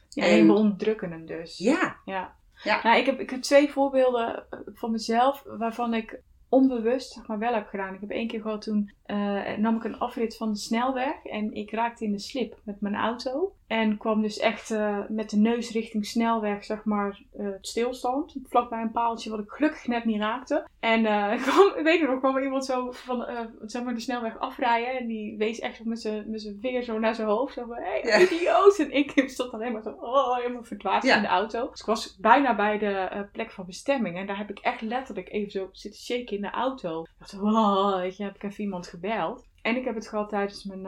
Ja, en- we onderdrukken hem dus. Ja, Ja. Ja. Nou, ik heb, ik heb twee voorbeelden van mezelf waarvan ik onbewust maar, wel heb gedaan. Ik heb één keer gehad toen uh, nam ik een afrit van de snelweg en ik raakte in de slip met mijn auto. En kwam dus echt uh, met de neus richting snelweg, zeg maar, uh, stilstand. Vlakbij een paaltje wat ik gelukkig net niet raakte. En kwam, ik weet nog, kwam er iemand zo van zeg maar de snelweg afrijden. En die wees echt met zijn vinger zo naar zijn hoofd. Zo van, hé, hey, idioot. En ik stond alleen maar zo, oh, helemaal verdwaasd in de auto. Dus ik was bijna bij de plek van bestemming. En daar heb ik echt letterlijk even zo zitten shaken in de auto. Ik dacht, oh, weet je, heb ik even iemand gebeld. En ik heb het gehad tijdens mijn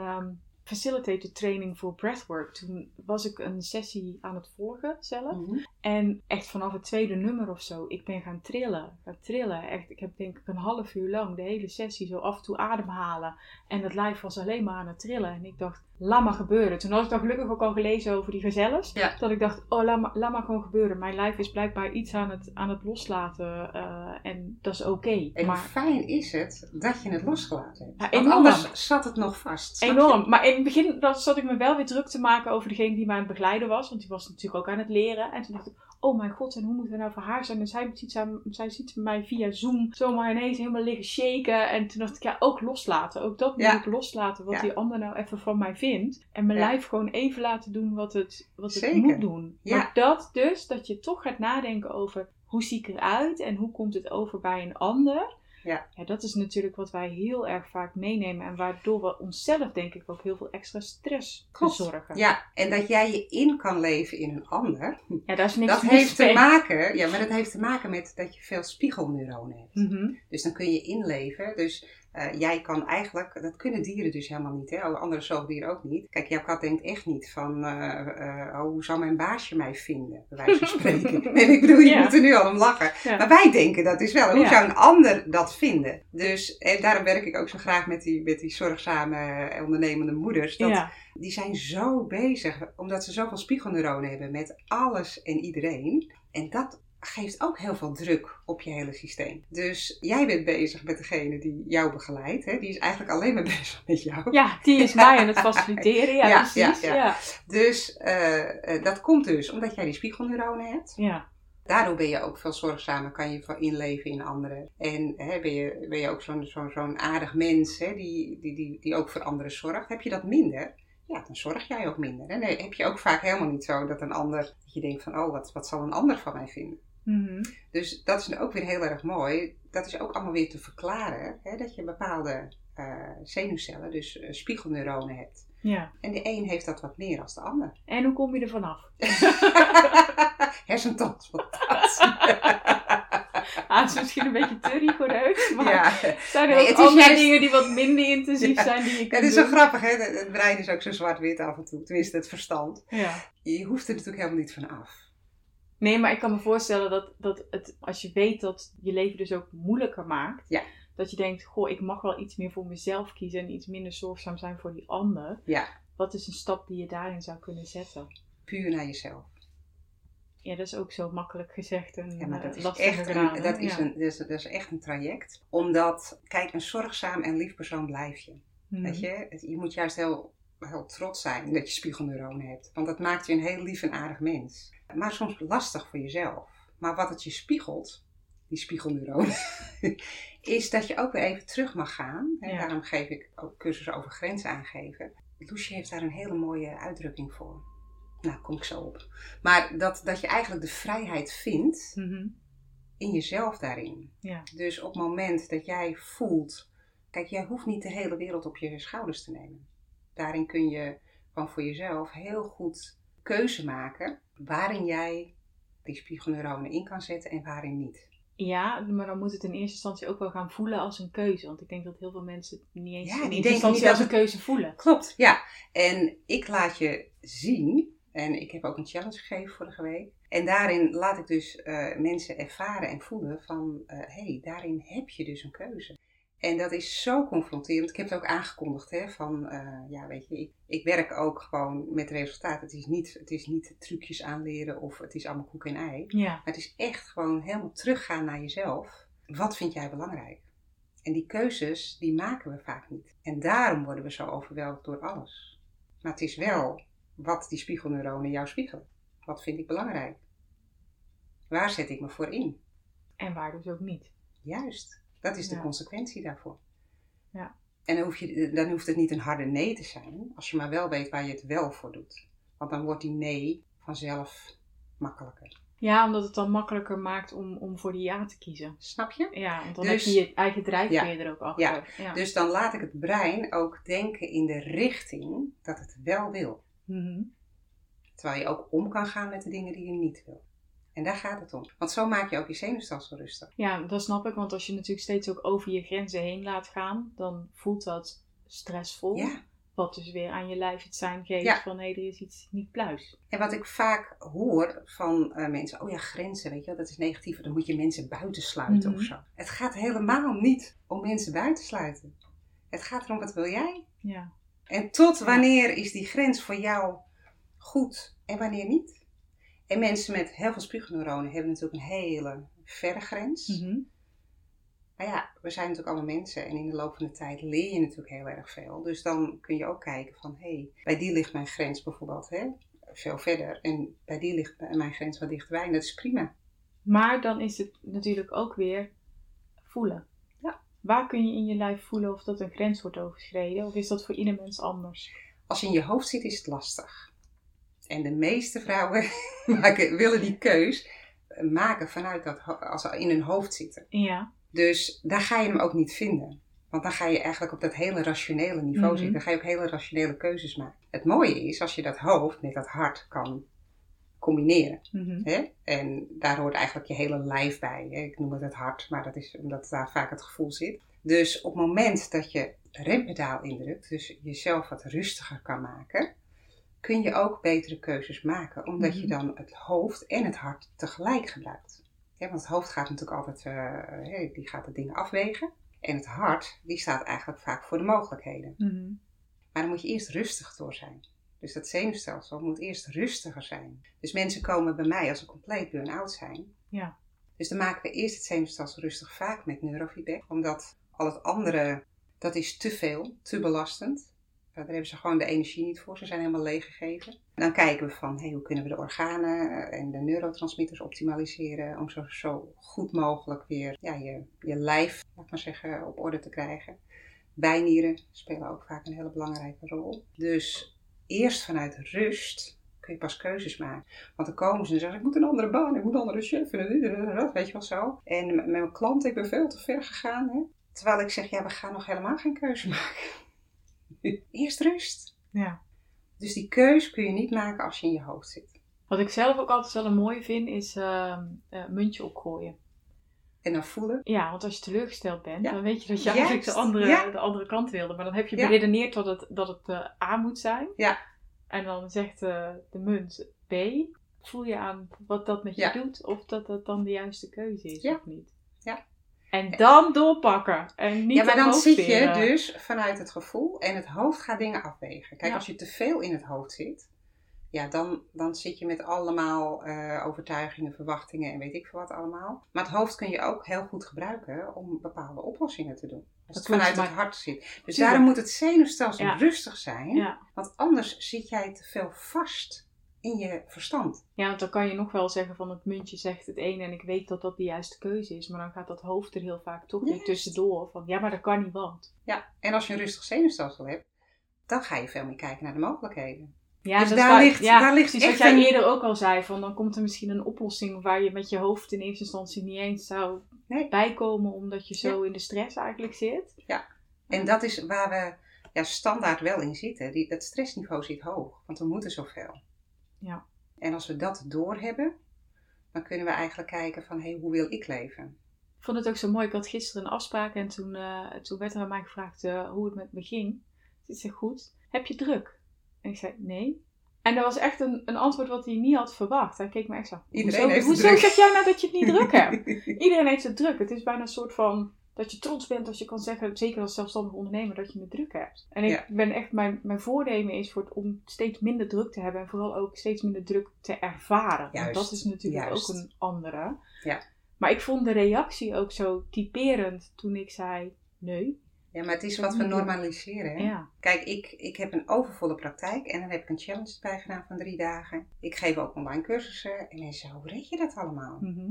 facilitator training voor breathwork. Toen was ik een sessie aan het volgen zelf. Mhm. En echt vanaf het tweede nummer of zo, ik ben gaan trillen. Gaan trillen. Echt, ik heb denk ik een half uur lang de hele sessie zo af en toe ademhalen. En het lijf was alleen maar aan het trillen. En ik dacht, laat maar gebeuren. Toen had ik dan gelukkig ook al gelezen over die gazelles. Dat ik dacht, oh, laat maar, laat maar gewoon gebeuren. Mijn lijf is blijkbaar iets aan het, aan het loslaten. Uh, en dat is oké. En maar, fijn is het dat je het losgelaten hebt. Ja, Want anders zat het nog vast. Enorm. Maar in het begin dan zat ik me wel weer druk te maken over degene die mij aan het begeleiden was. Want die was natuurlijk ook aan het leren. En toen dacht ik, oh mijn god, en hoe moet het nou voor haar zijn? En zij ziet, zij, zij ziet mij via Zoom zomaar ineens helemaal liggen shaken. En toen dacht ik, ja, ook loslaten. Ook dat moet ik loslaten, wat die ander nou even van mij vindt. En mijn lijf gewoon even laten doen wat het, wat het moet doen. Maar dat dus, dat je toch gaat nadenken over hoe zie ik eruit en hoe komt het over bij een ander. Ja. ja, dat is natuurlijk wat wij heel erg vaak meenemen en waardoor we onszelf denk ik ook heel veel extra stress bezorgen. Ja, en dat jij je in kan leven in een ander. Ja, dat is niks Dat heeft te maken, ja, maar dat heeft te maken met dat je veel spiegelneuronen hebt. Mhm. Dus dan kun je inleven. Dus uh, jij kan eigenlijk, dat kunnen dieren dus helemaal niet, hè? andere zoogdieren ook niet. Kijk, jouw kat denkt echt niet van, uh, uh, oh, hoe zal mijn baasje mij vinden, bij wijze van spreken. nee, ik bedoel, je moet er nu al om lachen. Maar wij denken dat is wel, hoe zou een ander dat vinden? Dus en daarom werk ik ook zo graag met die, met die zorgzame, ondernemende moeders. Dat, Die zijn zo bezig, omdat ze zoveel spiegelneuronen hebben met alles en iedereen. En dat geeft ook heel veel druk op je hele systeem. Dus jij bent bezig met degene die jou begeleidt. Hè? Die is eigenlijk alleen maar bezig met jou. Ja, die is mij aan het faciliteren. Ja, precies. Ja, ja. Dus uh, dat komt dus omdat jij die spiegelneuronen hebt. Ja. Daardoor ben je ook veel zorgzamer, kan je inleven in anderen. En hè, ben, je, ben je ook zo'n zo'n zo'n aardig mens hè, die, die, die, die ook voor anderen zorgt. Heb je dat minder, ja, dan zorg jij ook minder. En nee, heb je ook vaak helemaal niet zo dat een ander, dat je denkt van, oh, wat, wat zal een ander van mij vinden? Mhm. Dus dat is ook weer heel erg mooi. Dat is ook allemaal weer te verklaren. Hè, dat je bepaalde uh, zenuwcellen, dus uh, spiegelneuronen hebt. Ja. En de een heeft dat wat meer dan de ander. En hoe kom je er vanaf? Hersentransplantatie. ah, het is misschien een beetje te rigoureus, maar ja. zijn er ook andere dingen die wat minder intensief zijn die je kunt Het is zo grappig, hè? Het brein is ook zo zwart-wit af en toe. Tenminste, het verstand. Ja. Je hoeft er natuurlijk helemaal niet van af. Nee, maar ik kan me voorstellen dat, dat het, als je weet dat je leven dus ook moeilijker maakt, ja. dat je denkt, goh, ik mag wel iets meer voor mezelf kiezen en iets minder zorgzaam zijn voor die ander. Ja. Wat is een stap die je daarin zou kunnen zetten? Puur naar jezelf. Ja, dat is ook zo makkelijk gezegd en ja, maar dat eh, is echt een, dat, is een, dat, is, dat is echt een traject. Omdat, kijk, een zorgzaam en lief persoon blijf je. Mhm. Weet je, je moet juist heel, heel trots zijn dat je spiegelneuronen hebt. Want dat maakt je een heel lief en aardig mens maar soms lastig voor jezelf. Maar wat het je spiegelt, die spiegelneuronen, is dat je ook weer even terug mag gaan. En Daarom geef ik ook cursussen over grenzen aangeven. Loesje heeft daar een hele mooie uitdrukking voor. Nou, kom ik zo op. Maar dat, dat je eigenlijk de vrijheid vindt mhm. in jezelf daarin. Ja. Dus op het moment dat jij voelt. Kijk, jij hoeft niet de hele wereld op je schouders te nemen. Daarin kun je gewoon voor jezelf heel goed keuze maken waarin jij die spiegelneuronen in kan zetten en waarin niet. Ja, maar dan moet het in eerste instantie ook wel gaan voelen als een keuze. Want ik denk dat heel veel mensen het niet eens in eerste instantie als een keuze voelen. Klopt, ja. En ik laat je zien, en ik heb ook een challenge gegeven vorige week. En daarin laat ik dus uh, mensen ervaren en voelen van, hé, uh, hey, daarin heb je dus een keuze. En dat is zo confronterend. Ik heb het ook aangekondigd, hè, van, uh, ja, weet je, ik, ik, werk ook gewoon met resultaat. Het is, niet, het is niet trucjes aanleren of het is allemaal koek en ei. Ja. Maar het is echt gewoon helemaal teruggaan naar jezelf. Wat vind jij belangrijk? En die keuzes, die maken we vaak niet. En daarom worden we zo overweldigd door alles. Maar het is wel wat die spiegelneuronen jou spiegelen. Wat vind ik belangrijk? Waar zet ik me voor in? En waar dus ook niet. Juist Dat is de Ja. consequentie daarvoor. Ja. En dan, hoef je, dan hoeft het niet een harde nee te zijn, als je maar wel weet waar je het wel voor doet. Want dan wordt die nee vanzelf makkelijker. Ja, omdat het dan makkelijker maakt om, om voor die ja te kiezen. Snap je? Ja, want dan Dus- heb je je eigen drijfveer er ook achter. Ja. Ja. Dus dan laat ik het brein ook denken in de richting dat het wel wil. Mhm. Terwijl je ook om kan gaan met de dingen die je niet wil. En daar gaat het om. Want zo maak je ook je zenuwstelsel rustig. Ja, dat snap ik. Want als je natuurlijk steeds ook over je grenzen heen laat gaan, dan voelt dat stressvol. Ja. Wat dus weer aan je lijf het zijn geeft Ja. van hé, er is iets niet pluis. En wat ik vaak hoor van eh, mensen, oh ja, grenzen, weet je wel, dat is negatief, dan moet je mensen buitensluiten Mhm. of zo. Het gaat helemaal niet om mensen buitensluiten. Het gaat erom, wat wil jij? Ja. En tot wanneer is die grens voor jou goed en wanneer niet? En mensen met heel veel spiegelneuronen hebben natuurlijk een hele verre grens. Mhm. Maar ja, we zijn natuurlijk allemaal mensen en in de loop van de tijd leer je natuurlijk heel erg veel. Dus dan kun je ook kijken van, hé, hey, bij die ligt mijn grens bijvoorbeeld hè, veel verder. En bij die ligt mijn grens wat dichterbij en dat is prima. Maar dan is het natuurlijk ook weer voelen. Ja. Waar kun je in je lijf voelen of dat een grens wordt overschreden? Of is dat voor ieder mens anders? Als je in je hoofd zit is het lastig. En de meeste vrouwen maken, willen die keus maken vanuit dat, als ze in hun hoofd zitten. Ja. Dus daar ga je hem ook niet vinden. Want dan ga je eigenlijk op dat hele rationele niveau Mhm. zitten. Dan ga je ook hele rationele keuzes maken. Het mooie is als je dat hoofd met dat hart kan combineren. Mhm. Hè? En daar hoort eigenlijk je hele lijf bij. Hè? Ik noem het het hart, maar dat is omdat daar vaak het gevoel zit. Dus op het moment dat je rempedaal indrukt, dus jezelf wat rustiger kan maken, kun je ook betere keuzes maken. Omdat je Mhm. dan het hoofd en het hart tegelijk gebruikt. Ja, want het hoofd gaat natuurlijk altijd, eh, die gaat de dingen afwegen. En het hart, die staat eigenlijk vaak voor de mogelijkheden. Mhm. Maar dan moet je eerst rustig door zijn. Dus dat zenuwstelsel moet eerst rustiger zijn. Dus mensen komen bij mij als ze compleet burn-out zijn. Ja. Dus dan maken we eerst het zenuwstelsel rustig, vaak met neurofeedback. Omdat al het andere, dat is te veel, te belastend. Daar hebben ze gewoon de energie niet voor. Ze zijn helemaal leeggegeven. Dan kijken we van, hey, hoe kunnen we de organen en de neurotransmitters optimaliseren. Om zo, zo goed mogelijk weer ja, je, je lijf, laat maar zeggen, op orde te krijgen. Bijnieren spelen ook vaak een hele belangrijke rol. Dus eerst vanuit rust kun je pas keuzes maken. Want dan komen ze en zeggen, ik moet een andere baan, ik moet een andere chef, en dat, weet je wel zo. En met met mijn klant, ik ben veel te ver gegaan. Hè? Terwijl ik zeg, ja, we gaan nog helemaal geen keuze maken. Eerst rust. ja. Dus die keus kun je niet maken als je in je hoofd zit. Wat ik zelf ook altijd wel een mooie vind, is ehm, eh, muntje opgooien. En dan voelen, Ja, want als je teleurgesteld bent, Ja. dan weet je dat je eigenlijk de andere, Ja. de andere kant wilde. Maar dan heb je Ja. beredeneerd dat het, dat het eh, A moet zijn. Ja. En dan zegt eh, de munt B. Voel je aan wat dat met je Ja. doet, of dat dat dan de juiste keuze is Ja. of niet. Ja. En dan doorpakken. En niet ja, maar dan zit je dus vanuit het gevoel en het hoofd gaat dingen afwegen. Kijk, Ja. als je te veel in het hoofd zit, ja, dan, dan zit je met allemaal eh, overtuigingen, verwachtingen en weet ik veel wat allemaal. Maar het hoofd kun je ook heel goed gebruiken om bepaalde oplossingen te doen. Als het vanuit het hart zit. Dus Tuurlijk. daarom moet het zenuwstelsel Ja. rustig zijn, Ja. want anders zit jij te veel vast in je verstand. ja, want dan kan je nog wel zeggen van het muntje zegt het ene en ik weet dat dat de juiste keuze is. Maar dan gaat dat hoofd er heel vaak toch weer tussendoor. Van ja, maar dat kan niet want. Ja, en als je een rustig zenuwstelsel hebt, dan ga je veel meer kijken naar de mogelijkheden. Ja, Dus dat daar waar- ligt- ja, daar ligt precies wat jij een- eerder ook al zei. Van dan komt er misschien een oplossing waar je met je hoofd in eerste instantie niet eens zou Nee. bijkomen. Omdat je zo in de stress eigenlijk zit. En dat is waar we ja, standaard wel in zitten. Die, dat stressniveau zit hoog, want we moeten zoveel. Ja. En als we dat doorhebben, dan kunnen we eigenlijk kijken van, hé, hey, hoe wil ik leven? Ik vond het ook zo mooi. Ik had gisteren een afspraak en toen, eh, toen werd er aan mij gevraagd eh, hoe het met me ging. Dus ik zei, goed. Heb je druk? En ik zei, nee. En dat was echt een, een antwoord wat hij niet had verwacht. Hij keek me echt zo. Iedereen hoezo, heeft hoezo druk." zeg jij nou dat je het niet druk hebt? Iedereen heeft het druk. Het is bijna een soort van dat je trots bent als je kan zeggen, zeker als zelfstandig ondernemer, dat je het druk hebt. En ik Ja. ben echt, mijn, mijn voornemen is voor het, om steeds minder druk te hebben en vooral ook steeds minder druk te ervaren. Want dat is natuurlijk juist. ook een andere. Ja. Maar ik vond de reactie ook zo typerend toen ik zei, nee. Ja, maar het is wat we normaliseren. Hè? Ja. Kijk, ik, ik heb een overvolle praktijk en dan heb ik een challenge erbij gedaan van drie dagen. Ik geef ook online cursussen en mensen hoe red je dat allemaal? Mhm.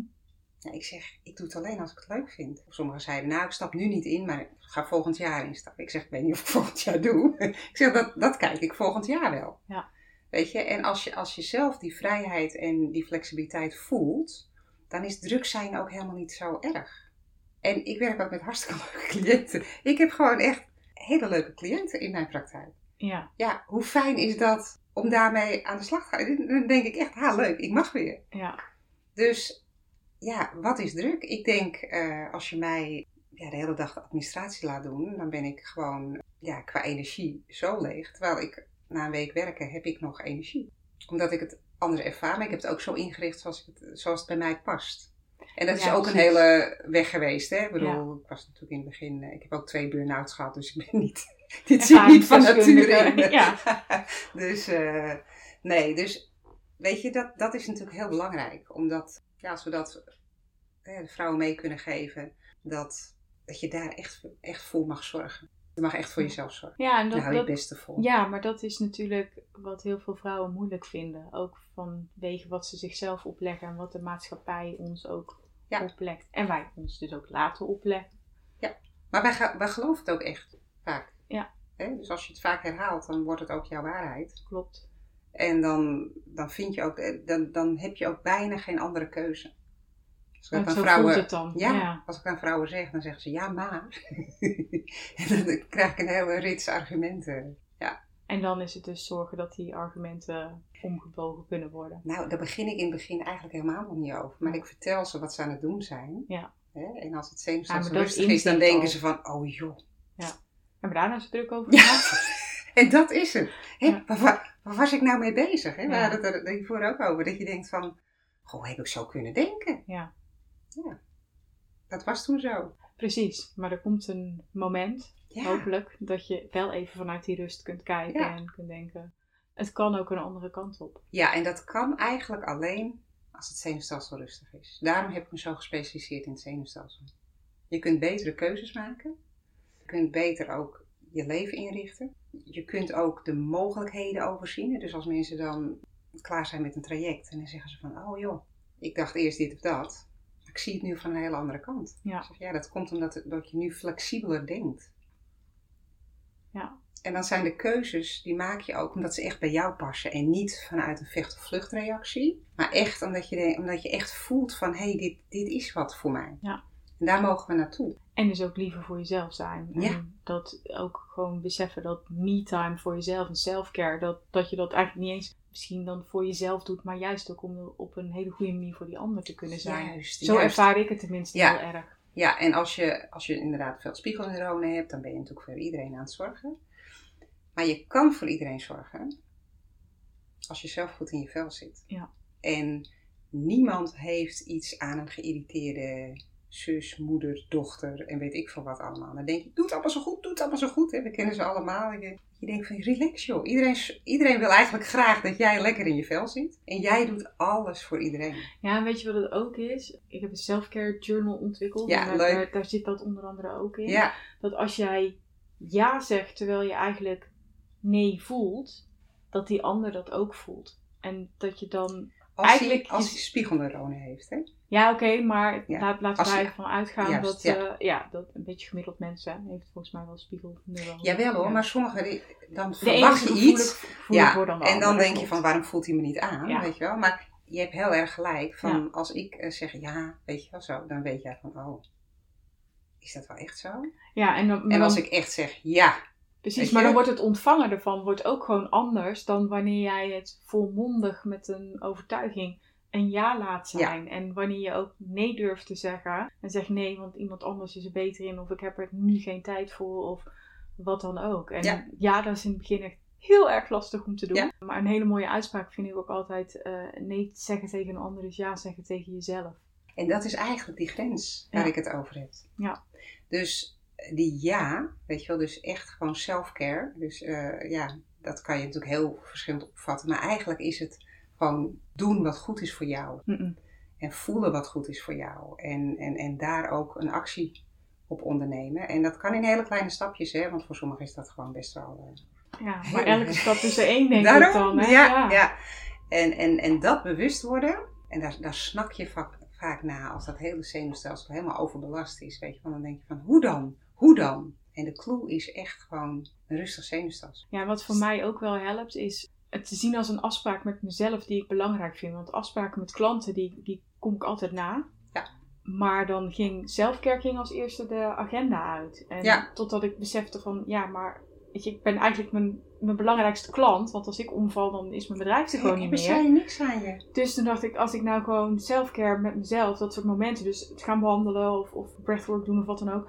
Ja, ik zeg, ik doe het alleen als ik het leuk vind. Sommigen zeiden, nou, ik stap nu niet in, maar ik ga volgend jaar instappen. Ik zeg, ik weet niet of ik volgend jaar doe. ik zeg, dat, dat kijk ik volgend jaar wel. Ja. Weet je, en als je, als je zelf die vrijheid en die flexibiliteit voelt, dan is druk zijn ook helemaal niet zo erg. En ik werk ook met hartstikke leuke cliënten. Ik heb gewoon echt hele leuke cliënten in mijn praktijk. Ja. Ja, hoe fijn is dat om daarmee aan de slag te gaan? Dan denk ik echt, ha, leuk, ik mag weer. Ja. Dus ja, wat is druk? Ik denk, eh, als je mij ja, de hele dag de administratie laat doen, dan ben ik gewoon ja, qua energie zo leeg. Terwijl ik na een week werken heb ik nog energie. Omdat ik het anders ervaar, maar ik heb het ook zo ingericht zoals, ik het, zoals het bij mij past. En dat is ook een hele weg geweest. Hè? Ik bedoel, Ja. ik was natuurlijk in het begin, eh, ik heb ook twee burn-outs gehad, dus ik ben niet, dit zit niet van nature. Ja. dus eh, nee, dus weet je, dat, dat is natuurlijk heel belangrijk. Omdat, ja, als we dat eh, de vrouwen mee kunnen geven, dat, dat je daar echt, echt voor mag zorgen. Je mag echt voor jezelf zorgen. Ja, en Daar dat, hou je het beste voor. ja, maar dat is natuurlijk wat heel veel vrouwen moeilijk vinden. Ook vanwege wat ze zichzelf opleggen en wat de maatschappij ons ook Ja. oplegt. En wij ons dus ook laten opleggen. Maar wij, wij geloven het ook echt vaak. Ja. Hè? Dus als je het vaak herhaalt, dan wordt het ook jouw waarheid. Klopt. En dan, dan, vind je ook, eh, dan, dan heb je ook bijna geen andere keuze. Als ik aan vrouwen, voelt het dan. Ja, Ja. als ik aan vrouwen zeg, dan zeggen ze ja, maar. en dan krijg ik een hele rits argumenten. En dan is het dus zorgen dat die argumenten omgebogen kunnen worden. Nou, daar begin ik in het begin eigenlijk helemaal nog niet over. Maar ik vertel ze wat ze aan het doen zijn. Ja. Hè? En als het Ja, zenuwstelsel dat rustig is, dan denken al. ze van, oh joh. Hebben we daar nou zo druk over Ja. En dat is het. Hè? Waar, was ik nou mee bezig? Hè? We Ja. hadden het er hiervoor ook over. Dat je denkt van, goh, heb ik zo kunnen denken? Ja. Ja. Dat was toen zo. Precies. Maar er komt een moment, Ja. hopelijk, dat je wel even vanuit die rust kunt kijken Ja. en kunt denken. Het kan ook een andere kant op. Ja, en dat kan eigenlijk alleen als het zenuwstelsel rustig is. Daarom heb ik me zo gespecialiseerd in het zenuwstelsel. Je kunt betere keuzes maken. Je kunt beter ook je leven inrichten. Je kunt ook de mogelijkheden overzien. Dus als mensen dan klaar zijn met een traject en dan zeggen ze van, oh joh, ik dacht eerst dit of dat. maar Ik zie het nu van een hele andere kant. Ja. Zeg, ja, dat komt omdat dat je nu flexibeler denkt. Ja. En dan zijn de keuzes, die maak je ook omdat ze echt bij jou passen. En niet vanuit een vecht- of vluchtreactie. Maar echt omdat je, omdat je echt voelt van, hé, hey, dit, dit is wat voor mij. Ja. En daar mogen we naartoe. En dus ook liever voor jezelf zijn. Ja. En dat ook gewoon beseffen dat me-time voor jezelf en self-care, dat, dat je dat eigenlijk niet eens misschien dan voor jezelf doet, maar juist ook om op een hele goede manier voor die ander te kunnen zijn. Juist, Zo juist. ervaar ik het tenminste Ja. heel erg. Ja, en als je, als je inderdaad veel spiegelneuronen hebt, dan ben je natuurlijk voor iedereen aan het zorgen. Maar je kan voor iedereen zorgen als je zelf goed in je vel zit. Ja. En niemand heeft iets aan een geïrriteerde zus, moeder, dochter en weet ik veel wat allemaal. Dan denk je, doe het allemaal zo goed, doe het allemaal zo goed. Hè? We kennen ze allemaal. Je, je denkt van, relax joh. Iedereen, iedereen wil eigenlijk graag dat jij lekker in je vel zit. En jij doet alles voor iedereen. Ja, en weet je wat het ook is? Ik heb een self-care journal ontwikkeld. Ja, en daar, leuk. Daar, daar zit dat onder andere ook in. Ja, Dat als jij ja zegt terwijl je eigenlijk nee voelt, dat die ander dat ook voelt. En dat je dan als, Eigenlijk hij, als hij spiegelneuronen heeft. Hè? Ja, oké, maar Ja, laat, laten we ervan uitgaan Juist, dat, ja. ja. ja, dat een beetje gemiddeld mensen heeft volgens mij wel spiegelneuronen. Jawel hoor, Ja. maar sommigen, die- dan verwacht je iets. dan de en dan denk je van waarom voelt hij me niet aan, weet je wel. Maar je hebt heel erg gelijk van als ik eh, zeg ja, weet je wel zo, dan weet jij van oh, is dat wel echt zo? Ja, en, dan, En als dan- ik echt zeg ja, precies, maar dan wordt het ontvangen ervan wordt ook gewoon anders dan wanneer jij het volmondig met een overtuiging een ja laat zijn. En wanneer je ook nee durft te zeggen en zegt nee, want iemand anders is er beter in of ik heb er nu geen tijd voor of wat dan ook. En Ja. ja, dat is in het begin echt heel erg lastig om te doen. Ja. Maar een hele mooie uitspraak vind ik ook altijd eh, nee zeggen tegen een ander is ja zeggen tegen jezelf. en dat is eigenlijk die grens waar ik het over heb. Ja. Dus eh, die ja, weet je wel, dus echt gewoon self-care. Dus eh, ja, dat kan je natuurlijk heel verschillend opvatten. Maar eigenlijk is het gewoon doen wat goed is voor jou. En voelen wat goed is voor jou. En, en, en daar ook een actie op ondernemen. En dat kan in hele kleine stapjes, hè? Want voor sommigen is dat gewoon best wel. eh, Ja, maar elke stap is er één, denk ik Daarom, dan. Hè? ja, ja. En, en, en dat bewust worden, en daar, daar snak je vaak, vaak na als dat hele zenuwstelsel helemaal overbelast is. Weet je, want dan denk je van hoe dan? Hoe dan? En de clue is echt gewoon een rustig zenuwstelsel. Ja, wat voor mij ook wel helpt is het te zien als een afspraak met mezelf die ik belangrijk vind. Want afspraken met klanten, die, die kom ik altijd na. Ja. Maar dan ging zelfcare ging als eerste de agenda uit. En Ja. totdat ik besefte van, ja, maar weet je, ik ben eigenlijk mijn, mijn belangrijkste klant. Want als ik omval, dan is mijn bedrijf er gewoon niet Hebben meer. zij niks aan je? Dus toen dacht ik, als ik nou gewoon selfcare met mezelf, dat soort momenten, dus het gaan behandelen of, of breathwork doen of wat dan ook.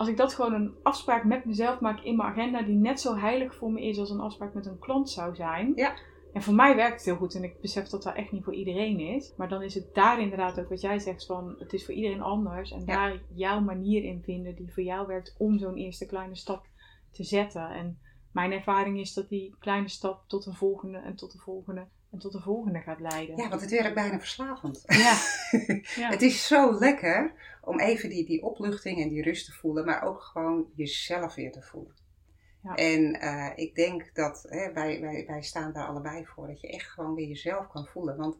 Als ik dat gewoon een afspraak met mezelf maak in mijn agenda, die net zo heilig voor me is als een afspraak met een klant zou zijn. Ja. En voor mij werkt het heel goed en ik besef dat dat echt niet voor iedereen is. Maar dan is het daar inderdaad ook wat jij zegt van, het is voor iedereen anders. En Ja. daar jouw manier in vinden die voor jou werkt om zo'n eerste kleine stap te zetten. En mijn ervaring is dat die kleine stap tot een volgende en tot de volgende en tot de volgende gaat leiden. Ja, want het werkt bijna verslavend. Ja. Ja. Het is zo lekker om even die, die opluchting en die rust te voelen, maar ook gewoon jezelf weer te voelen. Ja. En eh, ik denk dat hè, wij, wij, wij staan daar allebei voor, dat je echt gewoon weer jezelf kan voelen. Want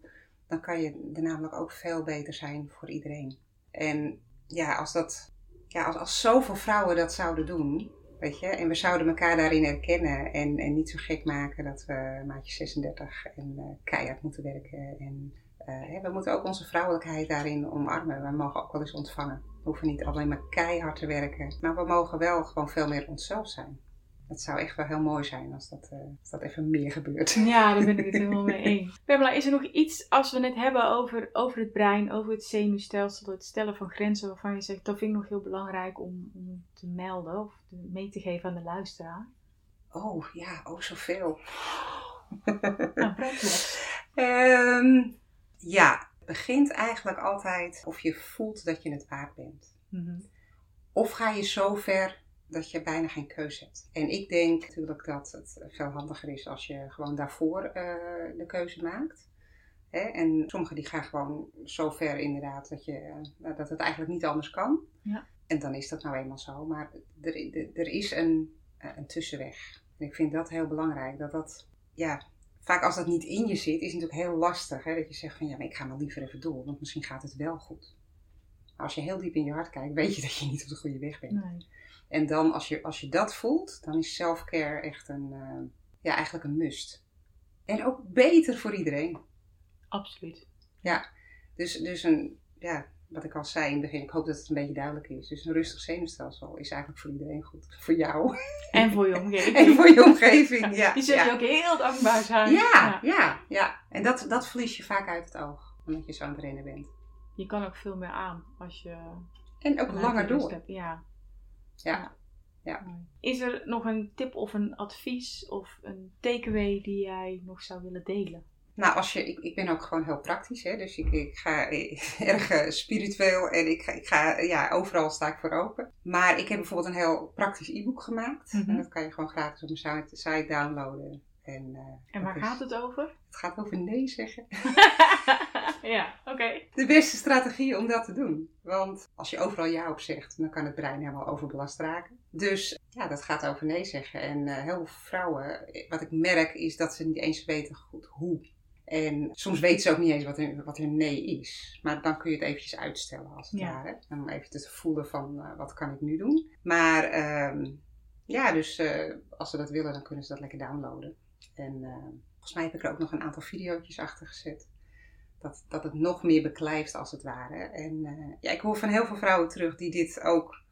dan kan je er namelijk ook veel beter zijn voor iedereen. En ja, als dat, ja, als, als zoveel vrouwen dat zouden doen, weet je, en we zouden elkaar daarin herkennen en, en niet zo gek maken dat we maatje 36 en eh, keihard moeten werken en eh, we moeten ook onze vrouwelijkheid daarin omarmen. We mogen ook wel eens ontvangen. We hoeven niet alleen maar keihard te werken. Maar we mogen wel gewoon veel meer onszelf zijn. Het zou echt wel heel mooi zijn als dat, eh, als dat even meer gebeurt. Ja, daar ben ik het helemaal mee eens. Pamela, is er nog iets als we het hebben over, over het brein, over het zenuwstelsel, het stellen van grenzen waarvan je zegt dat vind ik nog heel belangrijk om, om te melden of mee te geven aan de luisteraar? Oh ja, oh zoveel. Nou. Ehm, ja, het begint eigenlijk altijd of je voelt dat je het waard bent. Mhm. Of ga je zo ver dat je bijna geen keuze hebt. En ik denk natuurlijk dat het veel handiger is als je gewoon daarvoor eh, de keuze maakt. Hè? En sommigen die gaan gewoon zo ver inderdaad dat, je, eh, dat het eigenlijk niet anders kan. Ja. En dan is dat nou eenmaal zo. Maar er, er, er is een, eh, een tussenweg. En ik vind dat heel belangrijk. Dat dat, ja, vaak als dat niet in je zit, is het natuurlijk heel lastig. Hè? Dat je zegt van ja, maar ik ga maar liever even door. Want misschien gaat het wel goed. Maar als je heel diep in je hart kijkt, weet je dat je niet op de goede weg bent. Nee. En dan, als je, als je dat voelt, dan is self-care echt een, eh, ja, eigenlijk een must. En ook beter voor iedereen. Absoluut. Dus, dus een, ja, wat ik al zei in het begin, ik hoop dat het een beetje duidelijk is. Dus een rustig zenuwstelsel is eigenlijk voor iedereen goed. Voor jou En voor je omgeving. en voor je omgeving. Ja, Die ja. je ook heel dankbaar zijn. Ja, ja, ja. En dat, dat verlies je vaak uit het oog, omdat je zo aan het rennen bent. Je kan ook veel meer aan als je En ook langer door. hebt. Ja. Ja. Ja. Is er nog een tip of een advies of een takeaway die jij nog zou willen delen? Nou, als je, ik, ik ben ook gewoon heel praktisch, hè? dus ik, ik ga erg eh, spiritueel en ik ik ga, ja, overal sta ik voor open. Maar ik heb bijvoorbeeld een heel praktisch e-book gemaakt. Mhm. En dat kan je gewoon gratis op mijn site, site downloaden. En, eh, En waar gaat het over? Het gaat over nee zeggen. ja, oké. De beste strategie om dat te doen. Want als je overal ja op zegt, dan kan het brein helemaal overbelast raken. Dus ja, dat gaat over nee zeggen. En eh, heel veel vrouwen, eh, wat ik merk, is dat ze niet eens weten goed hoe. En soms weten ze ook niet eens wat hun, wat hun nee is. Maar dan kun je het eventjes uitstellen als het Ja. ware. Om even te voelen van eh, wat kan ik nu doen. Maar ehm, ja, dus als ze dat willen, dan kunnen ze dat lekker downloaden. En volgens mij heb ik er ook nog een aantal video's achter gezet. Dat, dat het nog meer beklijft als het ware. En eh, ja, ik hoor van heel veel vrouwen terug die dit ook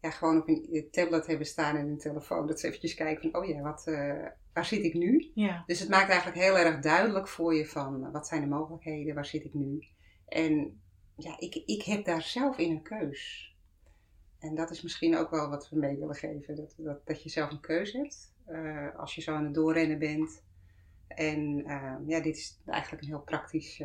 ja, gewoon op hun tablet hebben staan en hun telefoon. Dat ze eventjes kijken van, oh ja, wat, eh, waar zit ik nu? Ja. Dus het maakt eigenlijk heel erg duidelijk voor je van, eh, wat zijn de mogelijkheden? Waar zit ik nu? En ja, ik, ik heb daar zelf in een keus. En dat is misschien ook wel wat we mee willen geven. Dat, dat, dat je zelf een keuze hebt. eh, als je zo aan het doorrennen bent. En eh, ja, dit is eigenlijk een heel praktisch,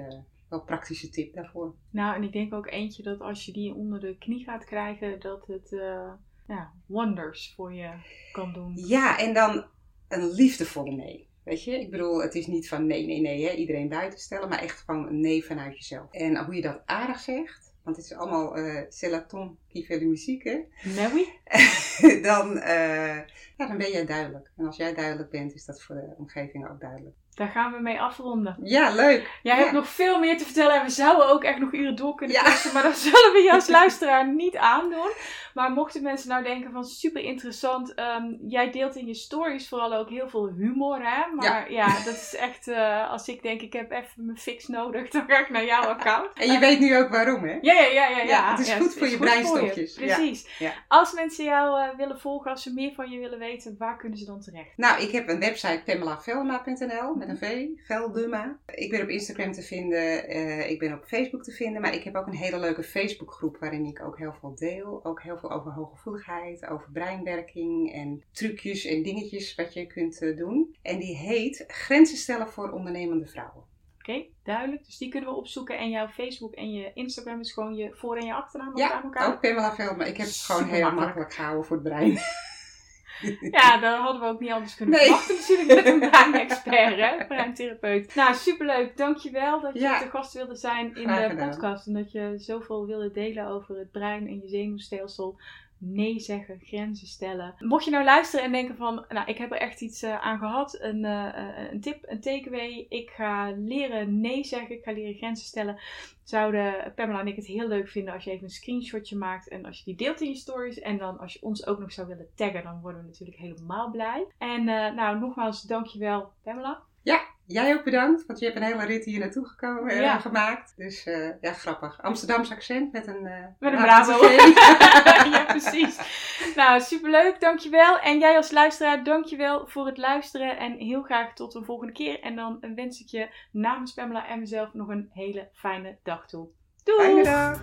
wel praktische tip daarvoor. Nou, en ik denk ook eentje dat als je die onder de knie gaat krijgen, dat het eh, ja, wonders voor je kan doen. Ja, en dan een liefdevolle nee. Weet je, ik bedoel, het is niet van nee, nee, nee, hè, iedereen buiten stellen, maar echt een nee vanuit jezelf. En hoe je dat aardig zegt, want het is allemaal uh, c'est la qui fait la musique, hè. Nee, dan, uh, ja, dan ben jij duidelijk. En als jij duidelijk bent, is dat voor de omgeving ook duidelijk. Daar gaan we mee afronden. Ja, leuk. Jij Ja. hebt nog veel meer te vertellen en we zouden ook echt nog uren door kunnen Ja. maar dat zullen we als luisteraar niet aandoen. Maar mochten mensen nou denken van super interessant, ehm, jij deelt in je stories vooral ook heel veel humor, hè? Maar ja, dat is echt, eh, als ik denk ik heb even mijn fix nodig, dan ga ik naar jouw account. En je weet nu ook waarom, hè? Ja, ja, ja, ja. ja. Ja, het is goed voor je breinstofjes. Ja. Precies. Ja. Als mensen jou eh, willen volgen, als ze meer van je willen weten, waar kunnen ze dan terecht? Nou, ik heb een website pamelavelma.nl met een V. Ik ben op Instagram te vinden, eh, ik ben op Facebook te vinden, maar ik heb ook een hele leuke Facebookgroep waarin ik ook heel veel deel. Ook heel veel over hooggevoeligheid, over breinwerking en trucjes en dingetjes wat je kunt eh, doen. En die heet Grenzen stellen voor ondernemende vrouwen. Oké, duidelijk. Dus die kunnen we opzoeken. En jouw Facebook en je Instagram is gewoon je voor- en je achternaam Ja, aan elkaar. ook Pamela Velma. Ik heb het gewoon Super heel makkelijk. makkelijk gehouden voor het brein. Ja, daar hadden we ook niet anders kunnen Nee. verwachten natuurlijk met een breinexpert, hè, breintherapeut. Nou, superleuk. Dankjewel dat je Ja. te gast wilde zijn in Graag de gedaan. podcast. En dat je zoveel wilde delen over het brein en je zenuwstelsel. Nee zeggen, grenzen stellen. Mocht je nou luisteren en denken van, nou, ik heb er echt iets eh, aan gehad. Een, eh, eh, een tip, een takeaway. Ik ga leren nee zeggen, ik ga leren grenzen stellen. Zouden Pamela en ik het heel leuk vinden als je even een screenshotje maakt. En als je die deelt in je stories. En dan als je ons ook nog zou willen taggen, dan worden we natuurlijk helemaal blij. En nou, nogmaals, dankjewel Pamela. Jij ook bedankt, want je hebt een hele rit hier naartoe gekomen, eh, Ja. gemaakt. Dus eh, ja, grappig. Amsterdams accent met een... eh, Met een Bravo. Ja, precies. Nou, superleuk. Dankjewel. En jij als luisteraar, dankjewel voor het luisteren. En heel graag tot een volgende keer. En dan wens ik je namens Pamela en mezelf nog een hele fijne dag toe. Doei! Fijne dag.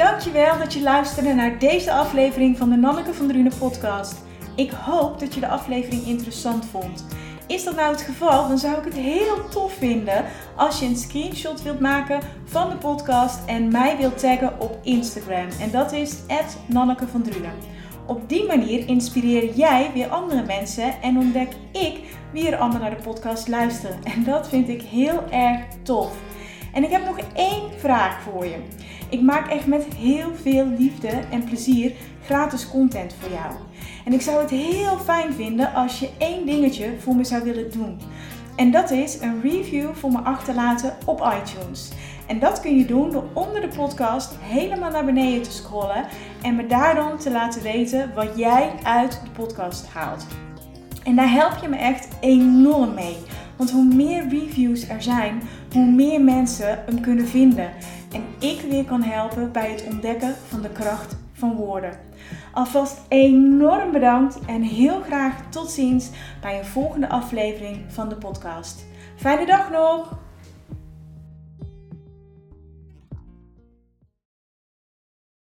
Dankjewel dat je luisterde naar deze aflevering van de Nanneke van Drunen podcast. Ik hoop dat je de aflevering interessant vond. Is dat nou het geval, dan zou ik het heel tof vinden als je een screenshot wilt maken van de podcast en mij wilt taggen op Instagram. En dat is Nanneke van Drunen. Op die manier inspireer jij weer andere mensen en ontdek ik wie er allemaal naar de podcast luisteren. En dat vind ik heel erg tof. En ik heb nog één vraag voor je. Ik maak echt met heel veel liefde en plezier gratis content voor jou. En ik zou het heel fijn vinden als je één dingetje voor me zou willen doen. En dat is een review voor me achterlaten op iTunes. En dat kun je doen door onder de podcast helemaal naar beneden te scrollen en me daar dan te laten weten wat jij uit de podcast haalt. En daar help je me echt enorm mee. Want hoe meer reviews er zijn, hoe meer mensen hem kunnen vinden. En ik weer kan helpen bij het ontdekken van de kracht van woorden. Alvast enorm bedankt en heel graag tot ziens bij een volgende aflevering van de podcast. Fijne dag nog!